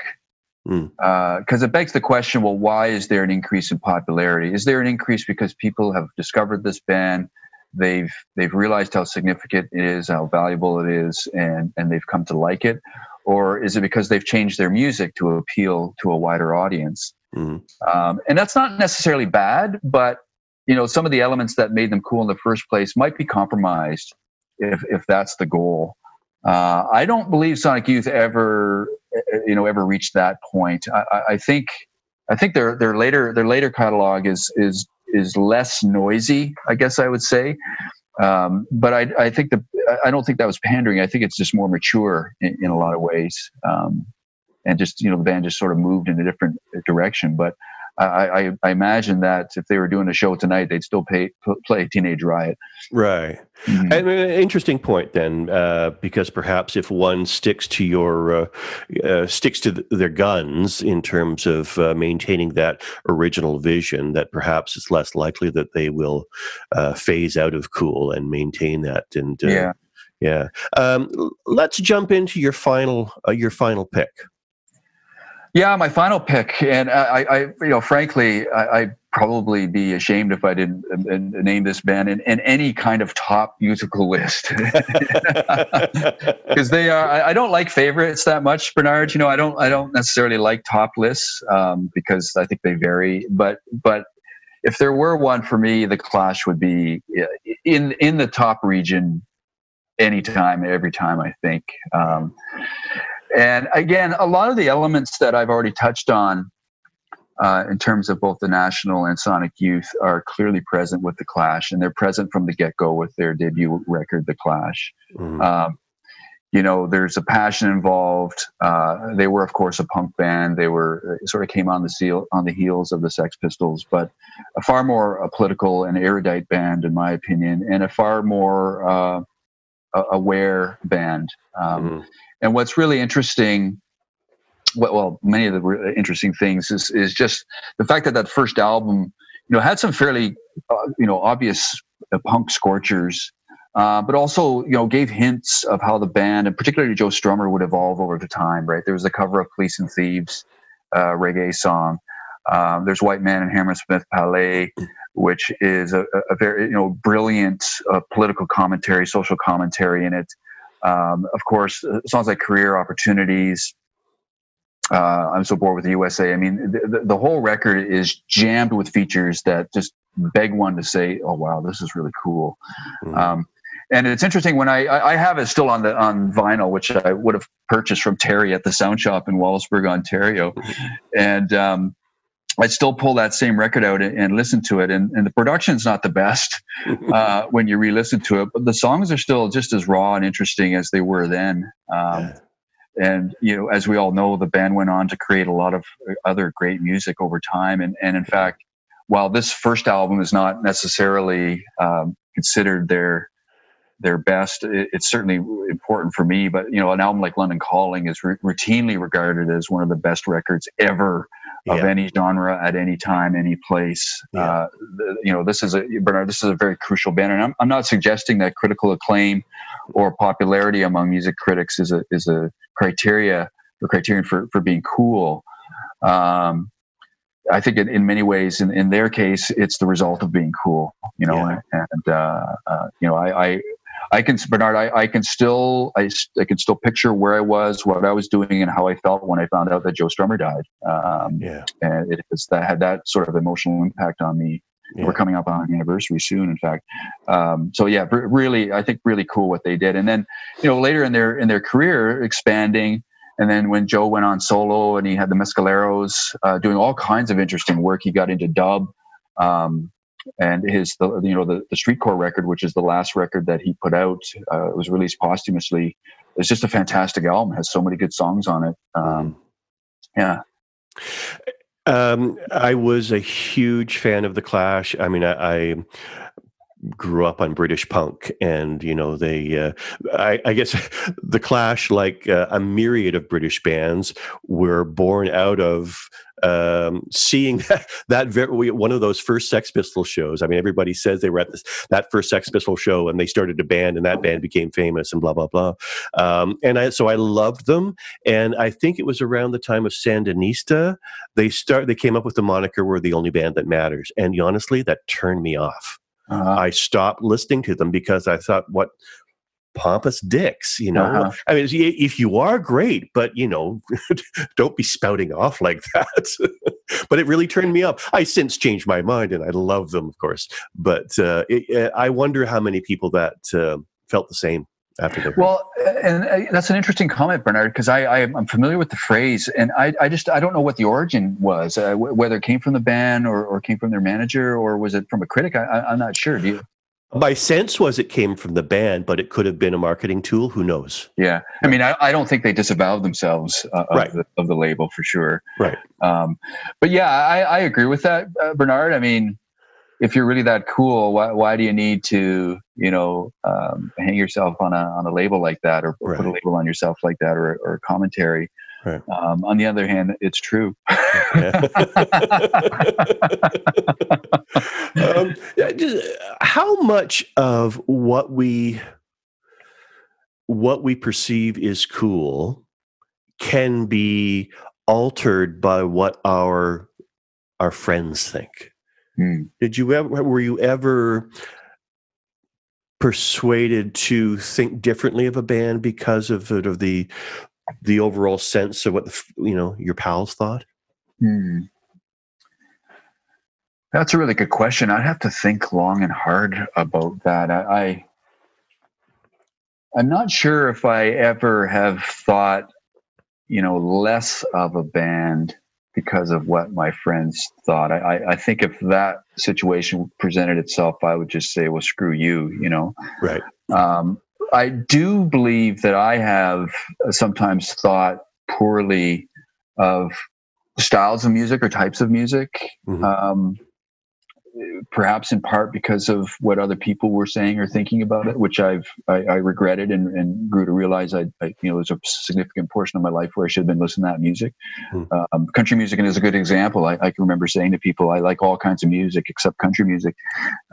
because mm. uh, it begs the question: Well, why is there an increase in popularity? Is there an increase because people have discovered this band? They've they've realized how significant it is, how valuable it is, and and they've come to like it, or is it because they've changed their music to appeal to a wider audience? Mm-hmm. Um, and that's not necessarily bad, but you know, some of the elements that made them cool in the first place might be compromised if if that's the goal. Uh, I don't believe Sonic Youth ever you know ever reached that point. I, I think I think their their later their later catalog is is is less noisy. I guess I would say. Um, but I, I think the I don't think that was pandering. I think it's just more mature in, in a lot of ways, um, and just you know the band just sort of moved in a different direction. But I, I, I, imagine that if they were doing a show tonight, they'd still pay, play Teenage Riot. Right. Mm-hmm. And an interesting point then, uh, because perhaps if one sticks to your uh, uh, sticks to their guns in terms of uh, maintaining that original vision, that perhaps it's less likely that they will uh, phase out of cool and maintain that. And uh, yeah, yeah. Um, let's jump into your final your final pick. Yeah, my final pick, and I, I you know, frankly, I, would probably be ashamed if I didn't uh, name this band in, in any kind of top musical list, because they are. I, I, don't like favorites that much, Bernard. You know, I don't. I don't necessarily like top lists um, because I think they vary. But but if there were one for me, the Clash would be in in the top region anytime, every time. I think. Um, and again, a lot of the elements that I've already touched on uh, in terms of both the National and Sonic Youth are clearly present with The Clash, and they're present from the get go with their debut record, The Clash. Mm-hmm. Um, you know, there's a passion involved. Uh, they were, of course, a punk band. They were sort of came on the seal on the heels of the Sex Pistols, but a far more a political and erudite band, in my opinion, and a far more uh, aware band. Um, mm-hmm. And what's really interesting, well, many of the interesting things is is just the fact that that first album, you know, had some fairly, uh, you know, obvious uh, punk scorchers. Uh, but also, you know, gave hints of how the band, and particularly Joe Strummer, would evolve over the time. Right, there was a cover of "Police and Thieves" uh, reggae song. Um, there's "White Man and Hammersmith Palais," which is a, a very, you know, brilliant uh, political commentary, social commentary in it. Um, of course, uh, songs like Career Opportunities, uh, I'm so bored with the USA. I mean, the, the, whole record is jammed with features that just beg one to say, "Oh wow, this is really cool." Mm-hmm. Um, and it's interesting when I I have it still on the on vinyl, which I would have purchased from Terry at the Sound Shop in Wallaceburg, Ontario, mm-hmm. and um, I still pull that same record out and, and listen to it, and, and the production's not the best uh, when you re-listen to it, but the songs are still just as raw and interesting as they were then. Um, yeah. And you know, as we all know, the band went on to create a lot of other great music over time, and and in fact, while this first album is not necessarily um, considered their their best. it's certainly important for me, but you know, an album like London Calling is r- routinely regarded as one of the best records ever of yeah. any genre at any time, any place. Yeah. Uh, you know, this is a Bernard. This is a very crucial band, and I'm, I'm not suggesting that critical acclaim or popularity among music critics is a is a criteria or criterion for for being cool. Um, I think in, in many ways, in, in their case, it's the result of being cool, you know, yeah. and, and uh, uh, you know, I, I, I can, Bernard, I, I can still, I, I can still picture where I was, what I was doing, and how I felt when I found out that Joe Strummer died. Um, yeah, and it that had that sort of emotional impact on me. Yeah. We're coming up on an anniversary soon, in fact. Um, so yeah, really, I think really cool what they did. And then, you know, later in their in their career, expanding. And then when Joe went on solo and he had the Mescaleros uh, doing all kinds of interesting work, he got into dub. Um, and his the, you know the, the streetcore record which is the last record that he put out uh, was released posthumously. It's just a fantastic album. Has so many good songs on it. Um, yeah. Um, I was a huge fan of the Clash. I mean, I, I grew up on British punk, and you know they. Uh, I, I, guess the Clash, like uh, a myriad of British bands, were born out of um, seeing that, that very, one of those first Sex Pistol shows. I mean, everybody says they were at this that first Sex Pistol show, and they started a band, and that band became famous, and blah blah blah. Um, and I so I loved them, and I think it was around the time of Sandinista they start they came up with the moniker "We're the only band that matters," and honestly, that turned me off. Uh-huh. I stopped listening to them because I thought, what pompous dicks, you know? Uh-huh. I mean, if you are great, but you know, don't be spouting off like that. but it really turned me up. I since changed my mind and I love them, of course. But uh, it, I wonder how many people that uh, felt the same. After the well and uh, that's an interesting comment bernard because I, I am familiar with the phrase and i, I just i don't know what the origin was uh, w- whether it came from the band or, or came from their manager or was it from a critic? I, am not sure. Do you? My sense was it came from the band but it could have been a marketing tool. Who knows? Yeah. I mean i, I don't think they disavowed themselves uh, of, right. the, of the label for sure. Right. Um, but yeah I, I agree with that uh, bernard. I mean if you're really that cool, why, why do you need to, you know, um, hang yourself on a on a label like that, or, or right. put a label on yourself like that, or, or commentary? Right. Um, on the other hand, it's true. um, just, how much of what we what we perceive is cool can be altered by what our our friends think? Mm. Did you ever, were you ever persuaded to think differently of a band because of, of the, the overall sense of what, the, you know, your pals thought? Mm. That's a really good question. I'd have to think long and hard about that. I, I I'm not sure if I ever have thought, you know, less of a band because of what my friends thought. I, I think if that situation presented itself, I would just say, well, screw you, you know? Right. Um, I do believe that I have sometimes thought poorly of styles of music or types of music. Mm-hmm. Um, perhaps in part because of what other people were saying or thinking about it, which I've I, I regretted and, and, grew to realize I, I, you know there's a significant portion of my life where I should have been listening to that music. Hmm. Um, country music is a good example. I, I, can remember saying to people, I like all kinds of music except country music.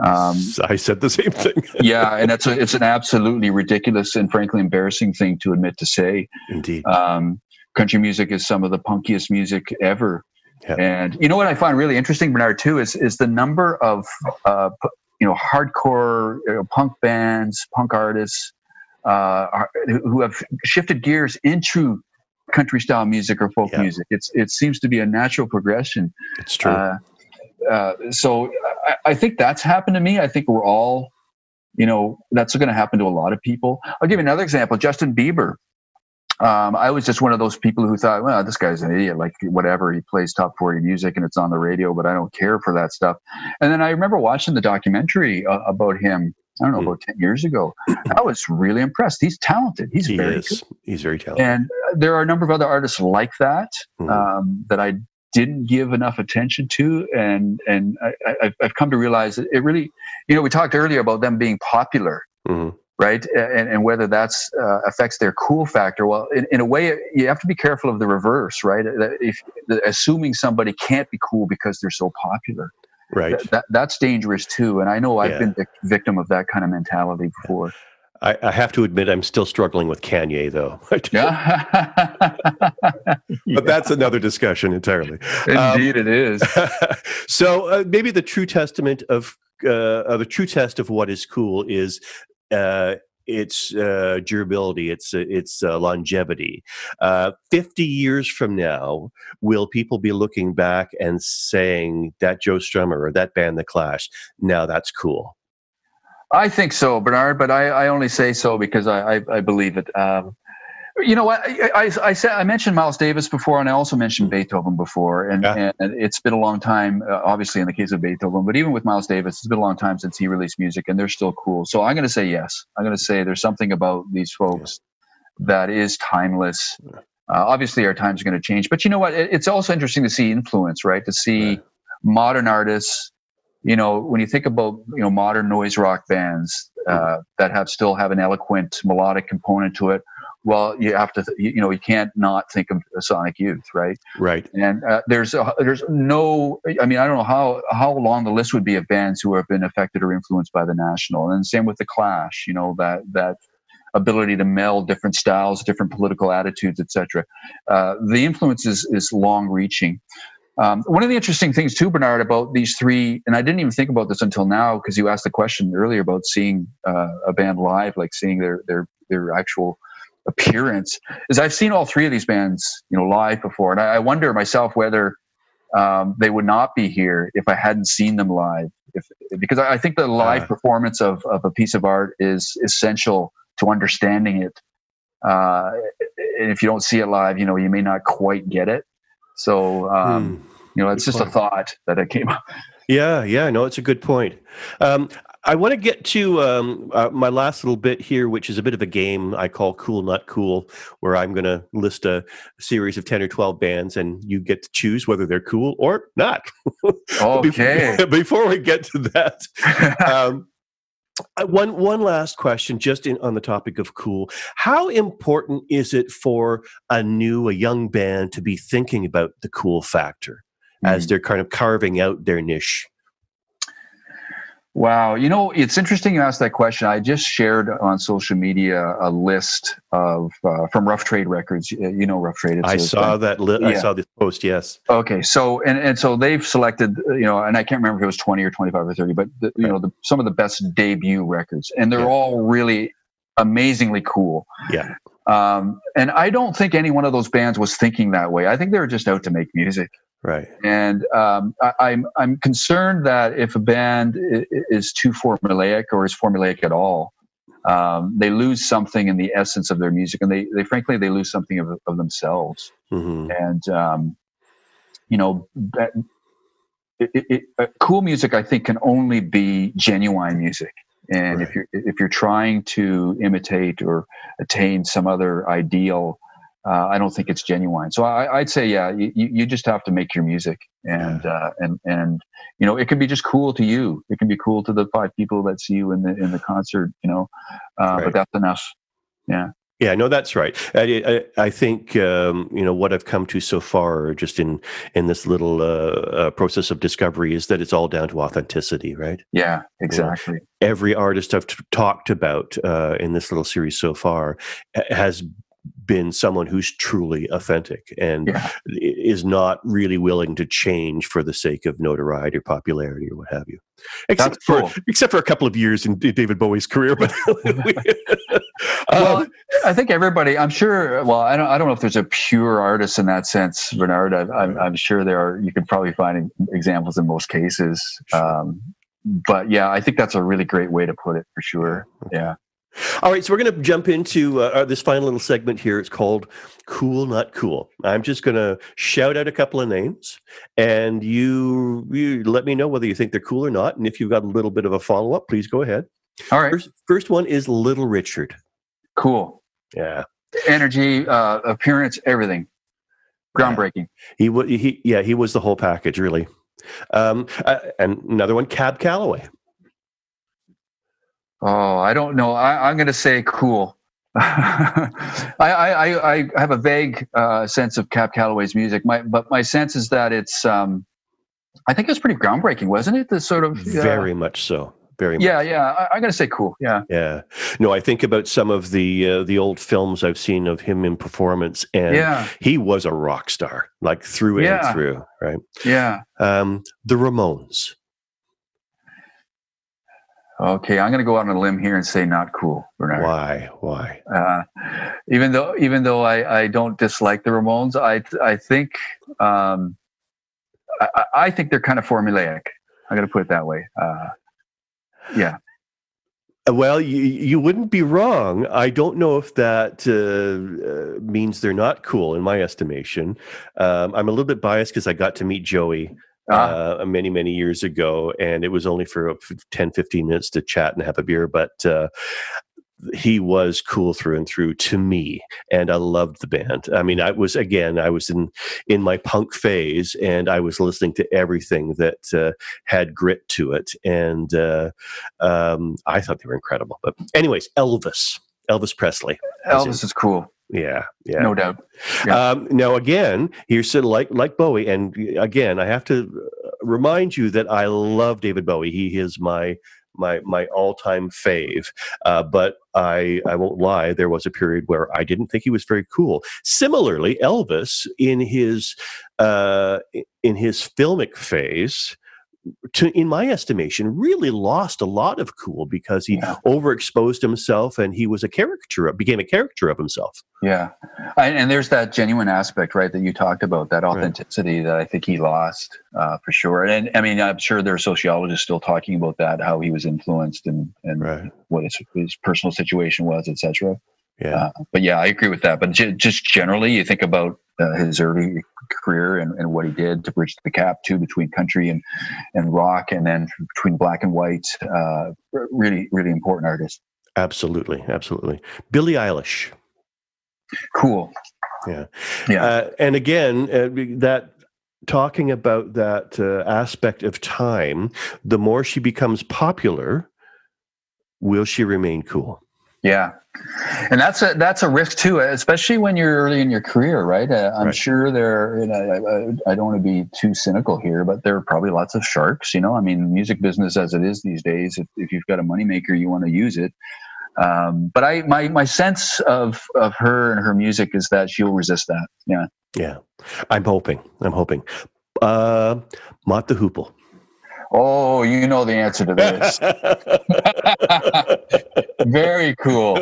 Um, I said the same thing. yeah, and that's a, it's an absolutely ridiculous and frankly embarrassing thing to admit to say. Indeed. Um, country music is some of the punkiest music ever yeah. And you know what I find really interesting, Bernard, too, is is the number of uh, you know hardcore you know, punk bands, punk artists uh, are, who have shifted gears into country style music or folk yeah. music. It's it seems to be a natural progression. It's true. Uh, uh, so I, I, think that's happened to me. I think we're all, you know, that's going to happen to a lot of people. I'll give you another example. Justin Bieber um, I was just one of those people who thought, well, this guy's an idiot. Like whatever, he plays top forty music and it's on the radio, but I don't care for that stuff. And then I remember watching the documentary uh, about him. I don't know hmm. about ten years ago. I was really impressed. He's talented. He's he very is. Good. He's very talented. And there are a number of other artists like that mm-hmm. um, that I didn't give enough attention to, and and I, have come to realize that it really, you know, we talked earlier about them being popular. Mm-hmm right? And, and whether that's uh, affects their cool factor. Well, in, in a way, you have to be careful of the reverse, right? If assuming somebody can't be cool because they're so popular, right? Th- that, that's dangerous too. And I know I've yeah. been the victim of that kind of mentality before. I, I, have to admit, I'm still struggling with Kanye, though. yeah. but that's another discussion entirely. Indeed, um, it is. so uh, maybe the true testament of uh, the true test of what is cool is uh, its uh, durability, its uh, its uh, longevity. Uh, Fifty years from now, will people be looking back and saying that Joe Strummer or that band, The Clash? Now that's cool. I think so, Bernard, but I, I only say so because I, I, I believe it. Um, you know what? I, I, I, said I mentioned Miles Davis before, and I also mentioned Beethoven before, and, yeah. and it's been a long time. Uh, obviously, in the case of Beethoven, but even with Miles Davis, it's been a long time since he released music, and they're still cool. So I'm going to say yes. I'm going to say there's something about these folks yeah. that is timeless. Uh, obviously, our times are going to change, but you know what? It, it's also interesting to see influence, right? To see yeah. modern artists. You know, when you think about you know modern noise rock bands uh, that have still have an eloquent melodic component to it well, you have to, you know, you can't not think of Sonic Youth, right? Right. And uh, there's a, there's no, I mean, I don't know how how long the list would be of bands who have been affected or influenced by the National, and same with the Clash. You know that that ability to meld different styles, different political attitudes, etc. Uh, the influence is is long reaching. Um, one of the interesting things too, Bernard, about these three, and I didn't even think about this until now because you asked the question earlier about seeing uh, a band live, like seeing their their their actual appearance is I've seen all three of these bands, you know, live before, and I, I wonder myself whether um, they would not be here if I hadn't seen them live. If because I think the live uh, performance of, of a piece of art is essential to understanding it. Uh, and if you don't see it live, you know, you may not quite get it. So, um, hmm. you know, it's just point. a thought that it came up. Yeah, yeah, no, it's a good point. Um, I want to get to um, uh, my last little bit here, which is a bit of a game I call Cool Not Cool, where I'm going to list a series of 10 or 12 bands and you get to choose whether they're cool or not. Okay. before, before, we get to that, um, one one last question, just in, on the topic of cool. How important is it for a new, a young band to be thinking about the cool factor mm. as they're kind of carving out their niche? Wow. You know, it's interesting you asked that question. I just shared on social media a list of uh, from Rough Trade Records. You know, Rough Trade. I saw that. Li- yeah. I saw this post. Yes. Okay. So, and, and so they've selected, you know, and I can't remember if it was 20 or 25 or 30, but the, you know, the, some of the best debut records and they're yeah. all really amazingly cool. Yeah. Um, and I don't think any one of those bands was thinking that way. I think they were just out to make music. Right. And um, I, I'm I'm concerned that if a band is too formulaic or is formulaic at all, um, they lose something in the essence of their music, and they they frankly they lose something of, of themselves. Mm-hmm. And um, you know, that, it, it, uh, cool music I think can only be genuine music. And right. if you're if you're trying to imitate or attain some other ideal uh, I don't think it's genuine. So I, would say, yeah, you, you just have to make your music, and yeah. uh, and and you know, it can be just cool to you. It can be cool to the five people that see you in the in the concert. You know, uh, right. but that's enough. Yeah. Yeah, no, that's right. I, I, I think um, you know what I've come to so far, just in in this little uh, uh, process of discovery, is that it's all down to authenticity, right? Yeah, exactly. You know, every artist I've t- talked about uh, in this little series so far has been someone who's truly authentic and yeah. is not really willing to change for the sake of notoriety or popularity or what have you. Except for except for a couple of years in David Bowie's career, but well, um, I think everybody. I'm sure. Well, I don't. I don't know if there's a pure artist in that sense, Bernard. I, I'm, I'm sure there are. You could probably find examples in most cases. Um, but yeah, I think that's a really great way to put it for sure. Yeah. All right, so we're going to jump into uh, this final little segment here. It's called "Cool Not Cool." I'm just going to shout out a couple of names, and you you let me know whether you think they're cool or not. And if you've got a little bit of a follow up, please go ahead. All right. First, first one is Little Richard. Cool. Yeah. Energy, uh, appearance, everything. Groundbreaking. Yeah. He he yeah he was the whole package really. Um, uh, and another one, Cab Calloway. Oh, I don't know. I, am going to say cool. I, I, I have a vague uh, sense of Cab Calloway's music, my, but my sense is that it's. Um, I think it was pretty groundbreaking, wasn't it? The sort of uh, very much so. Very yeah, much. yeah. I, am gonna say cool. Yeah, yeah. No, I think about some of the uh, the old films I've seen of him in performance, and yeah. he was a rock star, like through yeah. and through, right? Yeah. Um, the Ramones. Okay, I'm going to go out on a limb here and say not cool, Bernard. Why? Why? Uh, even though even though I, I don't dislike the Ramones, I I think um, I, I think they're kind of formulaic. I'm going to put it that way. Uh, yeah. Well, you, you wouldn't be wrong. I don't know if that uh, means they're not cool in my estimation. Um, I'm a little bit biased because I got to meet Joey uh, many many years ago and it was only for 10 15 minutes to chat and have a beer but uh, he was cool through and through to me and i loved the band. I mean i was again i was in in my punk phase and i was listening to everything that uh, had grit to it and uh, um, i thought they were incredible but anyways elvis elvis presley. Elvis is cool yeah, yeah, no doubt. Yeah. Um, now, again, here's like like Bowie, and again, I have to uh, remind you that I love David Bowie. He is my my my all time fave. Uh, but I I won't lie, there was a period where I didn't think he was very cool. Similarly, Elvis in his uh, in his filmic phase to, in my estimation, really lost a lot of cool because he yeah. overexposed himself and he was a caricature, became a character of himself. Yeah, I, and there's that genuine aspect, right, that you talked about, that authenticity right. that I think he lost uh, for sure. And I mean, I'm sure there are sociologists still talking about that, how he was influenced and and right. what his, his personal situation was, etc. Yeah. Uh, but yeah, I agree with that. But j- just generally, you think about uh, his early career and, and what he did to bridge the gap too between country and and rock, and then between black and white. Uh, really, really important artist. Absolutely, absolutely. Billie Eilish. Cool. Yeah, yeah. Uh, and again, uh, that talking about that uh, aspect of time, the more she becomes popular, will she remain cool? Yeah, and that's a that's a risk too, especially when you're early in your career, right? Uh, I'm right. sure there. You know, I, I, don't want to be too cynical here, but there are probably lots of sharks. You know, I mean, music business as it is these days. If, if you've got a moneymaker, you want to use it. Um, but I my my sense of of her and her music is that she'll resist that. Yeah. Yeah, I'm hoping. I'm hoping. Uh, Mott the Hoople. Oh, you know the answer to this. Very cool.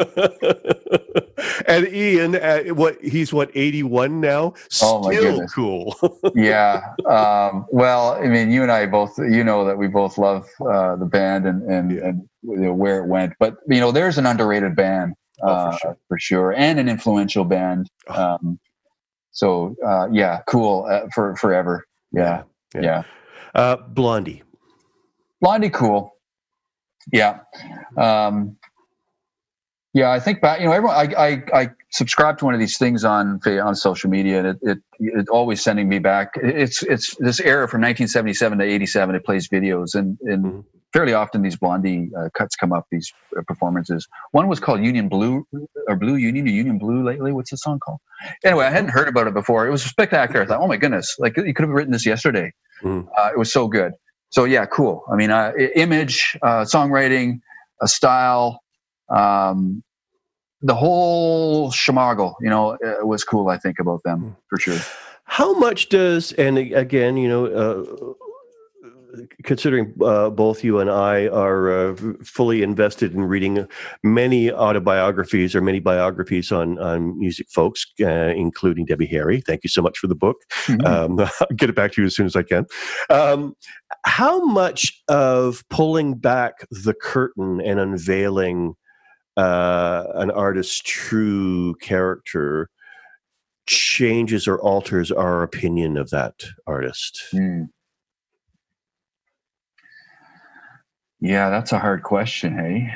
And Ian, uh, what he's what eighty one now? Still oh my goodness. cool. yeah. Um, well, I mean, you and I both, you know that we both love uh, the band and and, yeah. and you know, where it went. But you know, there's an underrated band oh, for, uh, sure. for, sure. and an influential band. Oh. Um, so uh, yeah, cool uh, for forever. Yeah, yeah. yeah. Uh, Blondie. Blondie, cool. Yeah. Um, yeah, I think back. You know, everyone. I, I I subscribe to one of these things on on social media, and it it it's always sending me back. It's it's this era from 1977 to 87. It plays videos, and and mm-hmm. fairly often these Blondie uh, cuts come up. These uh, performances. One was called Union Blue or Blue Union or Union Blue lately. What's the song called? Anyway, I hadn't heard about it before. It was spectacular. I thought, oh my goodness, like you could have written this yesterday. Mm-hmm. Uh, it was so good so yeah, cool. I mean, uh, image, uh, songwriting, a style, um, the whole shamagle, you know, uh, was cool. I think about them hmm. for sure. How much does, and again, you know, uh, considering uh, both you and I are uh, fully invested in reading many autobiographies or many biographies on, on music folks, uh, including Debbie Harry. Thank you so much for the book. Mm-hmm. Um, I'll get it back to you as soon as I can. Um, how much of pulling back the curtain and unveiling uh, an artist's true character changes or alters our opinion of that artist? Mm. Yeah, that's a hard question, hey.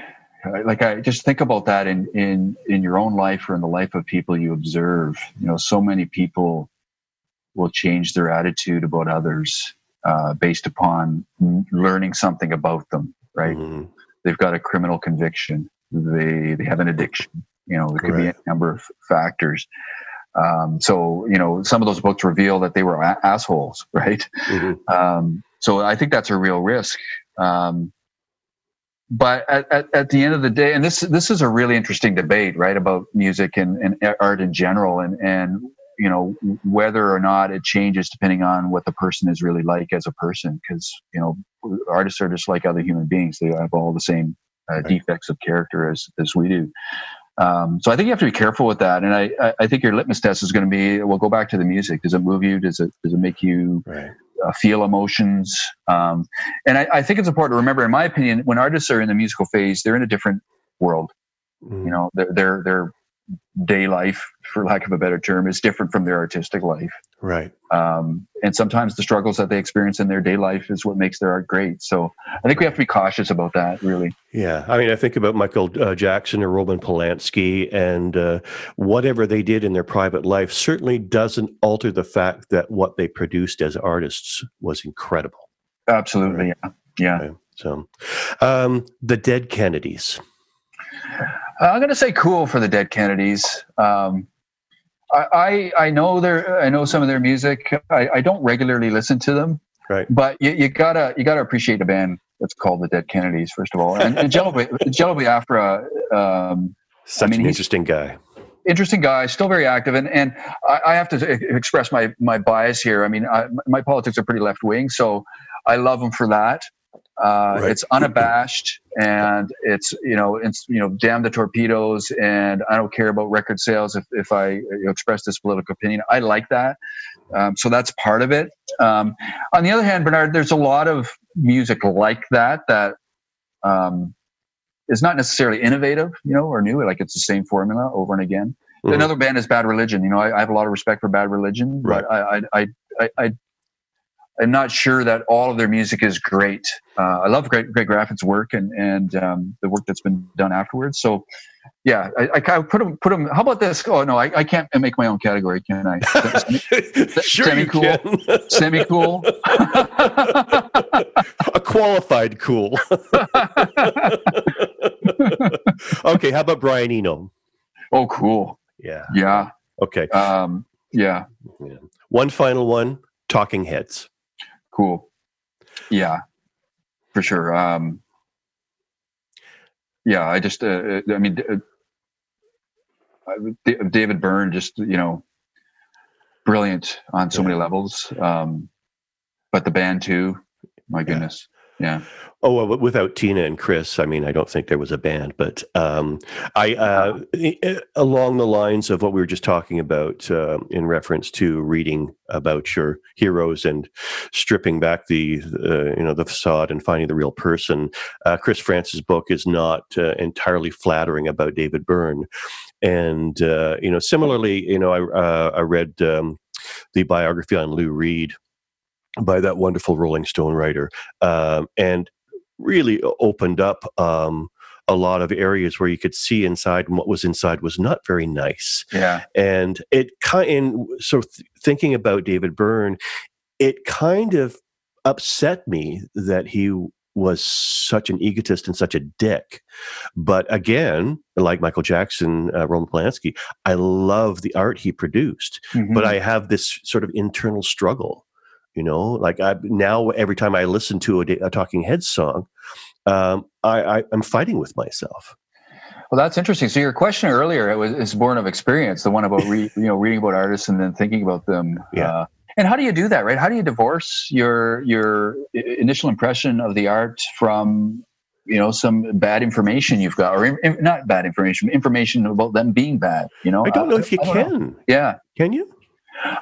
Like I just think about that in in in your own life or in the life of people you observe. You know, so many people will change their attitude about others uh, based upon learning something about them. Right? Mm-hmm. They've got a criminal conviction. They they have an addiction. You know, it could right. be a number of factors. Um, so you know, some of those books reveal that they were a- assholes, right? Mm-hmm. Um, so I think that's a real risk. Um, but at, at, at, the end of the day, and this this is a really interesting debate, right, about music and, and art in general, and and you know whether or not it changes depending on what the person is really like as a person, because you know artists are just like other human beings; they have all the same uh, right. defects of character as as we do. Um, so I think you have to be careful with that, and I I think your litmus test is going to be: well, go back to the music. Does it move you? Does it does it make you right uh, feel emotions. Um, and I, I, think it's important to remember, in my opinion, when artists are in the musical phase, they're in a different world. Mm-hmm. You know, they're, they're, they're day life, for lack of a better term, is different from their artistic life. Right. Um, and sometimes the struggles that they experience in their day life is what makes their art great. So I think we have to be cautious about that, really. Yeah. I mean, I think about Michael uh, Jackson or Roman Polanski, and uh, whatever they did in their private life certainly doesn't alter the fact that what they produced as artists was incredible. Absolutely. Right? Yeah. Yeah. So, um, the Dead Kennedys. Uh, I'm going to say cool for the Dead Kennedys. Um, I, I, I know their I know some of their music. I, I don't regularly listen to them, right? But you, you gotta you gotta appreciate a band that's called the Dead Kennedys first of all. And, and Jello, Jello Biafra, um, such I mean, an interesting guy. Interesting guy, still very active, and and I, I have to express my my bias here. I mean, I, my politics are pretty left wing, so I love them for that. Uh, right. It's unabashed and it's you know it's you know damn the torpedoes and I don't care about record sales if if I you know, express this political opinion. I like that, um, so that's part of it. Um, on the other hand, Bernard, there's a lot of music like that that um, is not necessarily innovative, you know, or new. Like it's the same formula over and again. Mm-hmm. Another band is Bad Religion. You know, I, I, have a lot of respect for Bad Religion, right. but I, I, I, I, I'm not sure that all of their music is great. Uh, I love Greg, Greg Graffin's work and and um, the work that's been done afterwards. So, yeah, I, I put them put them. How about this? Oh no, I, I can't make my own category, can I? sure, semi cool, semi cool, a qualified cool. okay, how about Brian Eno? Oh, cool. Yeah. Yeah. Okay. Um, yeah. yeah. One final one. Talking Heads. Cool. Yeah, for sure. Um, yeah, I just, uh, uh I mean, uh, David Byrne, just you know, brilliant on so yeah. many levels. Um, but the band too, my goodness. Yeah. Oh, well, without Tina and Chris, I mean, I don't think there was a band. But um, I, uh, along the lines of what we were just talking about, uh, in reference to reading about your heroes and stripping back the, uh, you know, the facade and finding the real person, uh, Chris Frantz's book is not uh, entirely flattering about David Byrne, and uh, you know, similarly, you know, I I read um, the biography on Lou Reed by that wonderful Rolling Stone writer, um, and really opened up um, a lot of areas where you could see inside, and what was inside was not very nice. Yeah, and it kind and so th- thinking about David Byrne, it kind of upset me that he was such an egotist and such a dick. But again, like Michael Jackson, uh, Roman Polanski, I love the art he produced, mm-hmm. but I have this sort of internal struggle you know, like I now every time I listen to a, a Talking Heads song, um, I, I am fighting with myself. Well, that's interesting. So your question earlier it was is born of experience, the one about re, you know reading about artists and then thinking about them. Yeah. Uh, and how do you do that, right? How do you divorce your your initial impression of the art from you know some bad information you've got, or in, not bad information, information about them being bad? You know, I don't know if you can. Know. Yeah, can you?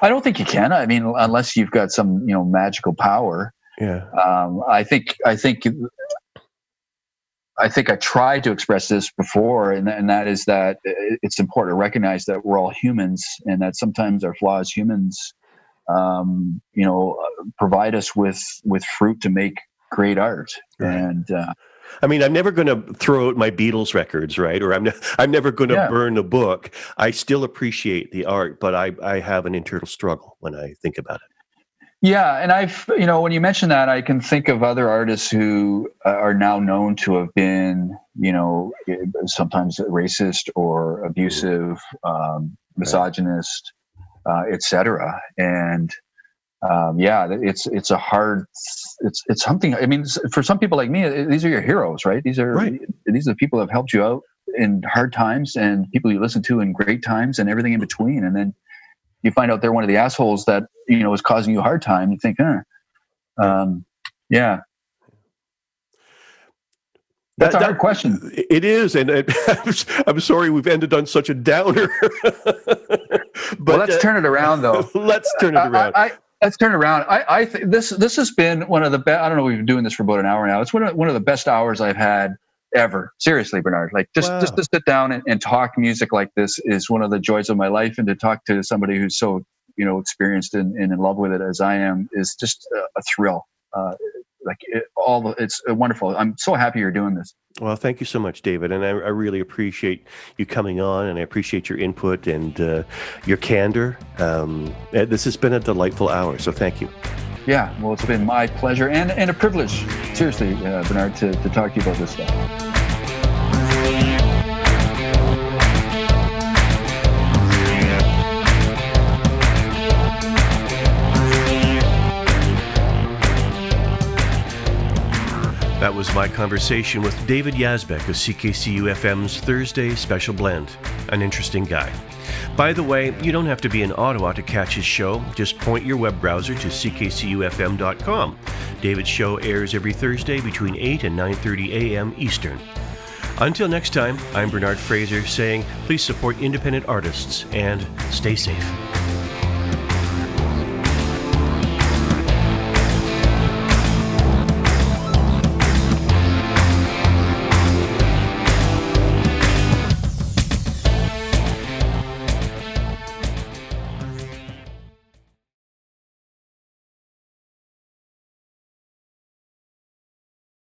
I don't think you can. I mean, unless you've got some you know magical power. Yeah. Um, I think I think I think I tried to express this before, and, and that is that it's important to recognize that we're all humans, and that sometimes our flaws, humans, um, you know, provide us with with fruit to make great art. Right. And uh, I mean, I'm never going to throw out my Beatles records, right? Or I'm ne- I'm never going to yeah. burn a book. I still appreciate the art, but I I have an internal struggle when I think about it. Yeah, and I've you know when you mention that, I can think of other artists who uh, are now known to have been you know sometimes racist or abusive, um, misogynist, uh, etc. And um, yeah, it's it's a hard, it's it's something. I mean, for some people like me, these are your heroes, right? These are right. these are the people that have helped you out in hard times and people you listen to in great times and everything in between. And then you find out they're one of the assholes that you know is causing you a hard time. You think, huh, um, yeah. That's that, a hard that, question. It is, and it, I'm sorry we've ended on such a downer. but well, let's uh, turn it around, though. let's turn it around. I, I, let's turn around. I, I think this this has been one of the best. I don't know. We've been doing this for about an hour now. It's one of one of the best hours I've had ever. Seriously, Bernard. Like just wow. just to sit down and, and talk music like this is one of the joys of my life, and to talk to somebody who's so you know experienced and, and in love with it as I am is just a, a thrill. Uh, like it, all the, it's wonderful. I'm so happy you're doing this. Well, thank you so much, David, and I, I really appreciate you coming on, and I appreciate your input and uh, your candor. Um, eh, this has been a delightful hour, so thank you. Yeah, well, it's been my pleasure and, and a privilege, seriously, uh, Bernard, to, to talk to you about this stuff. Was my conversation with David Yazbeck of CKCU FM's Thursday Special Blend. An interesting guy. By the way, you don't have to be in Ottawa to catch his show. Just point your web browser to ckcufm.com. David's show airs every Thursday between 8 and 9:30 a.m. Eastern. Until next time, I'm Bernard Fraser saying please support independent artists and stay safe.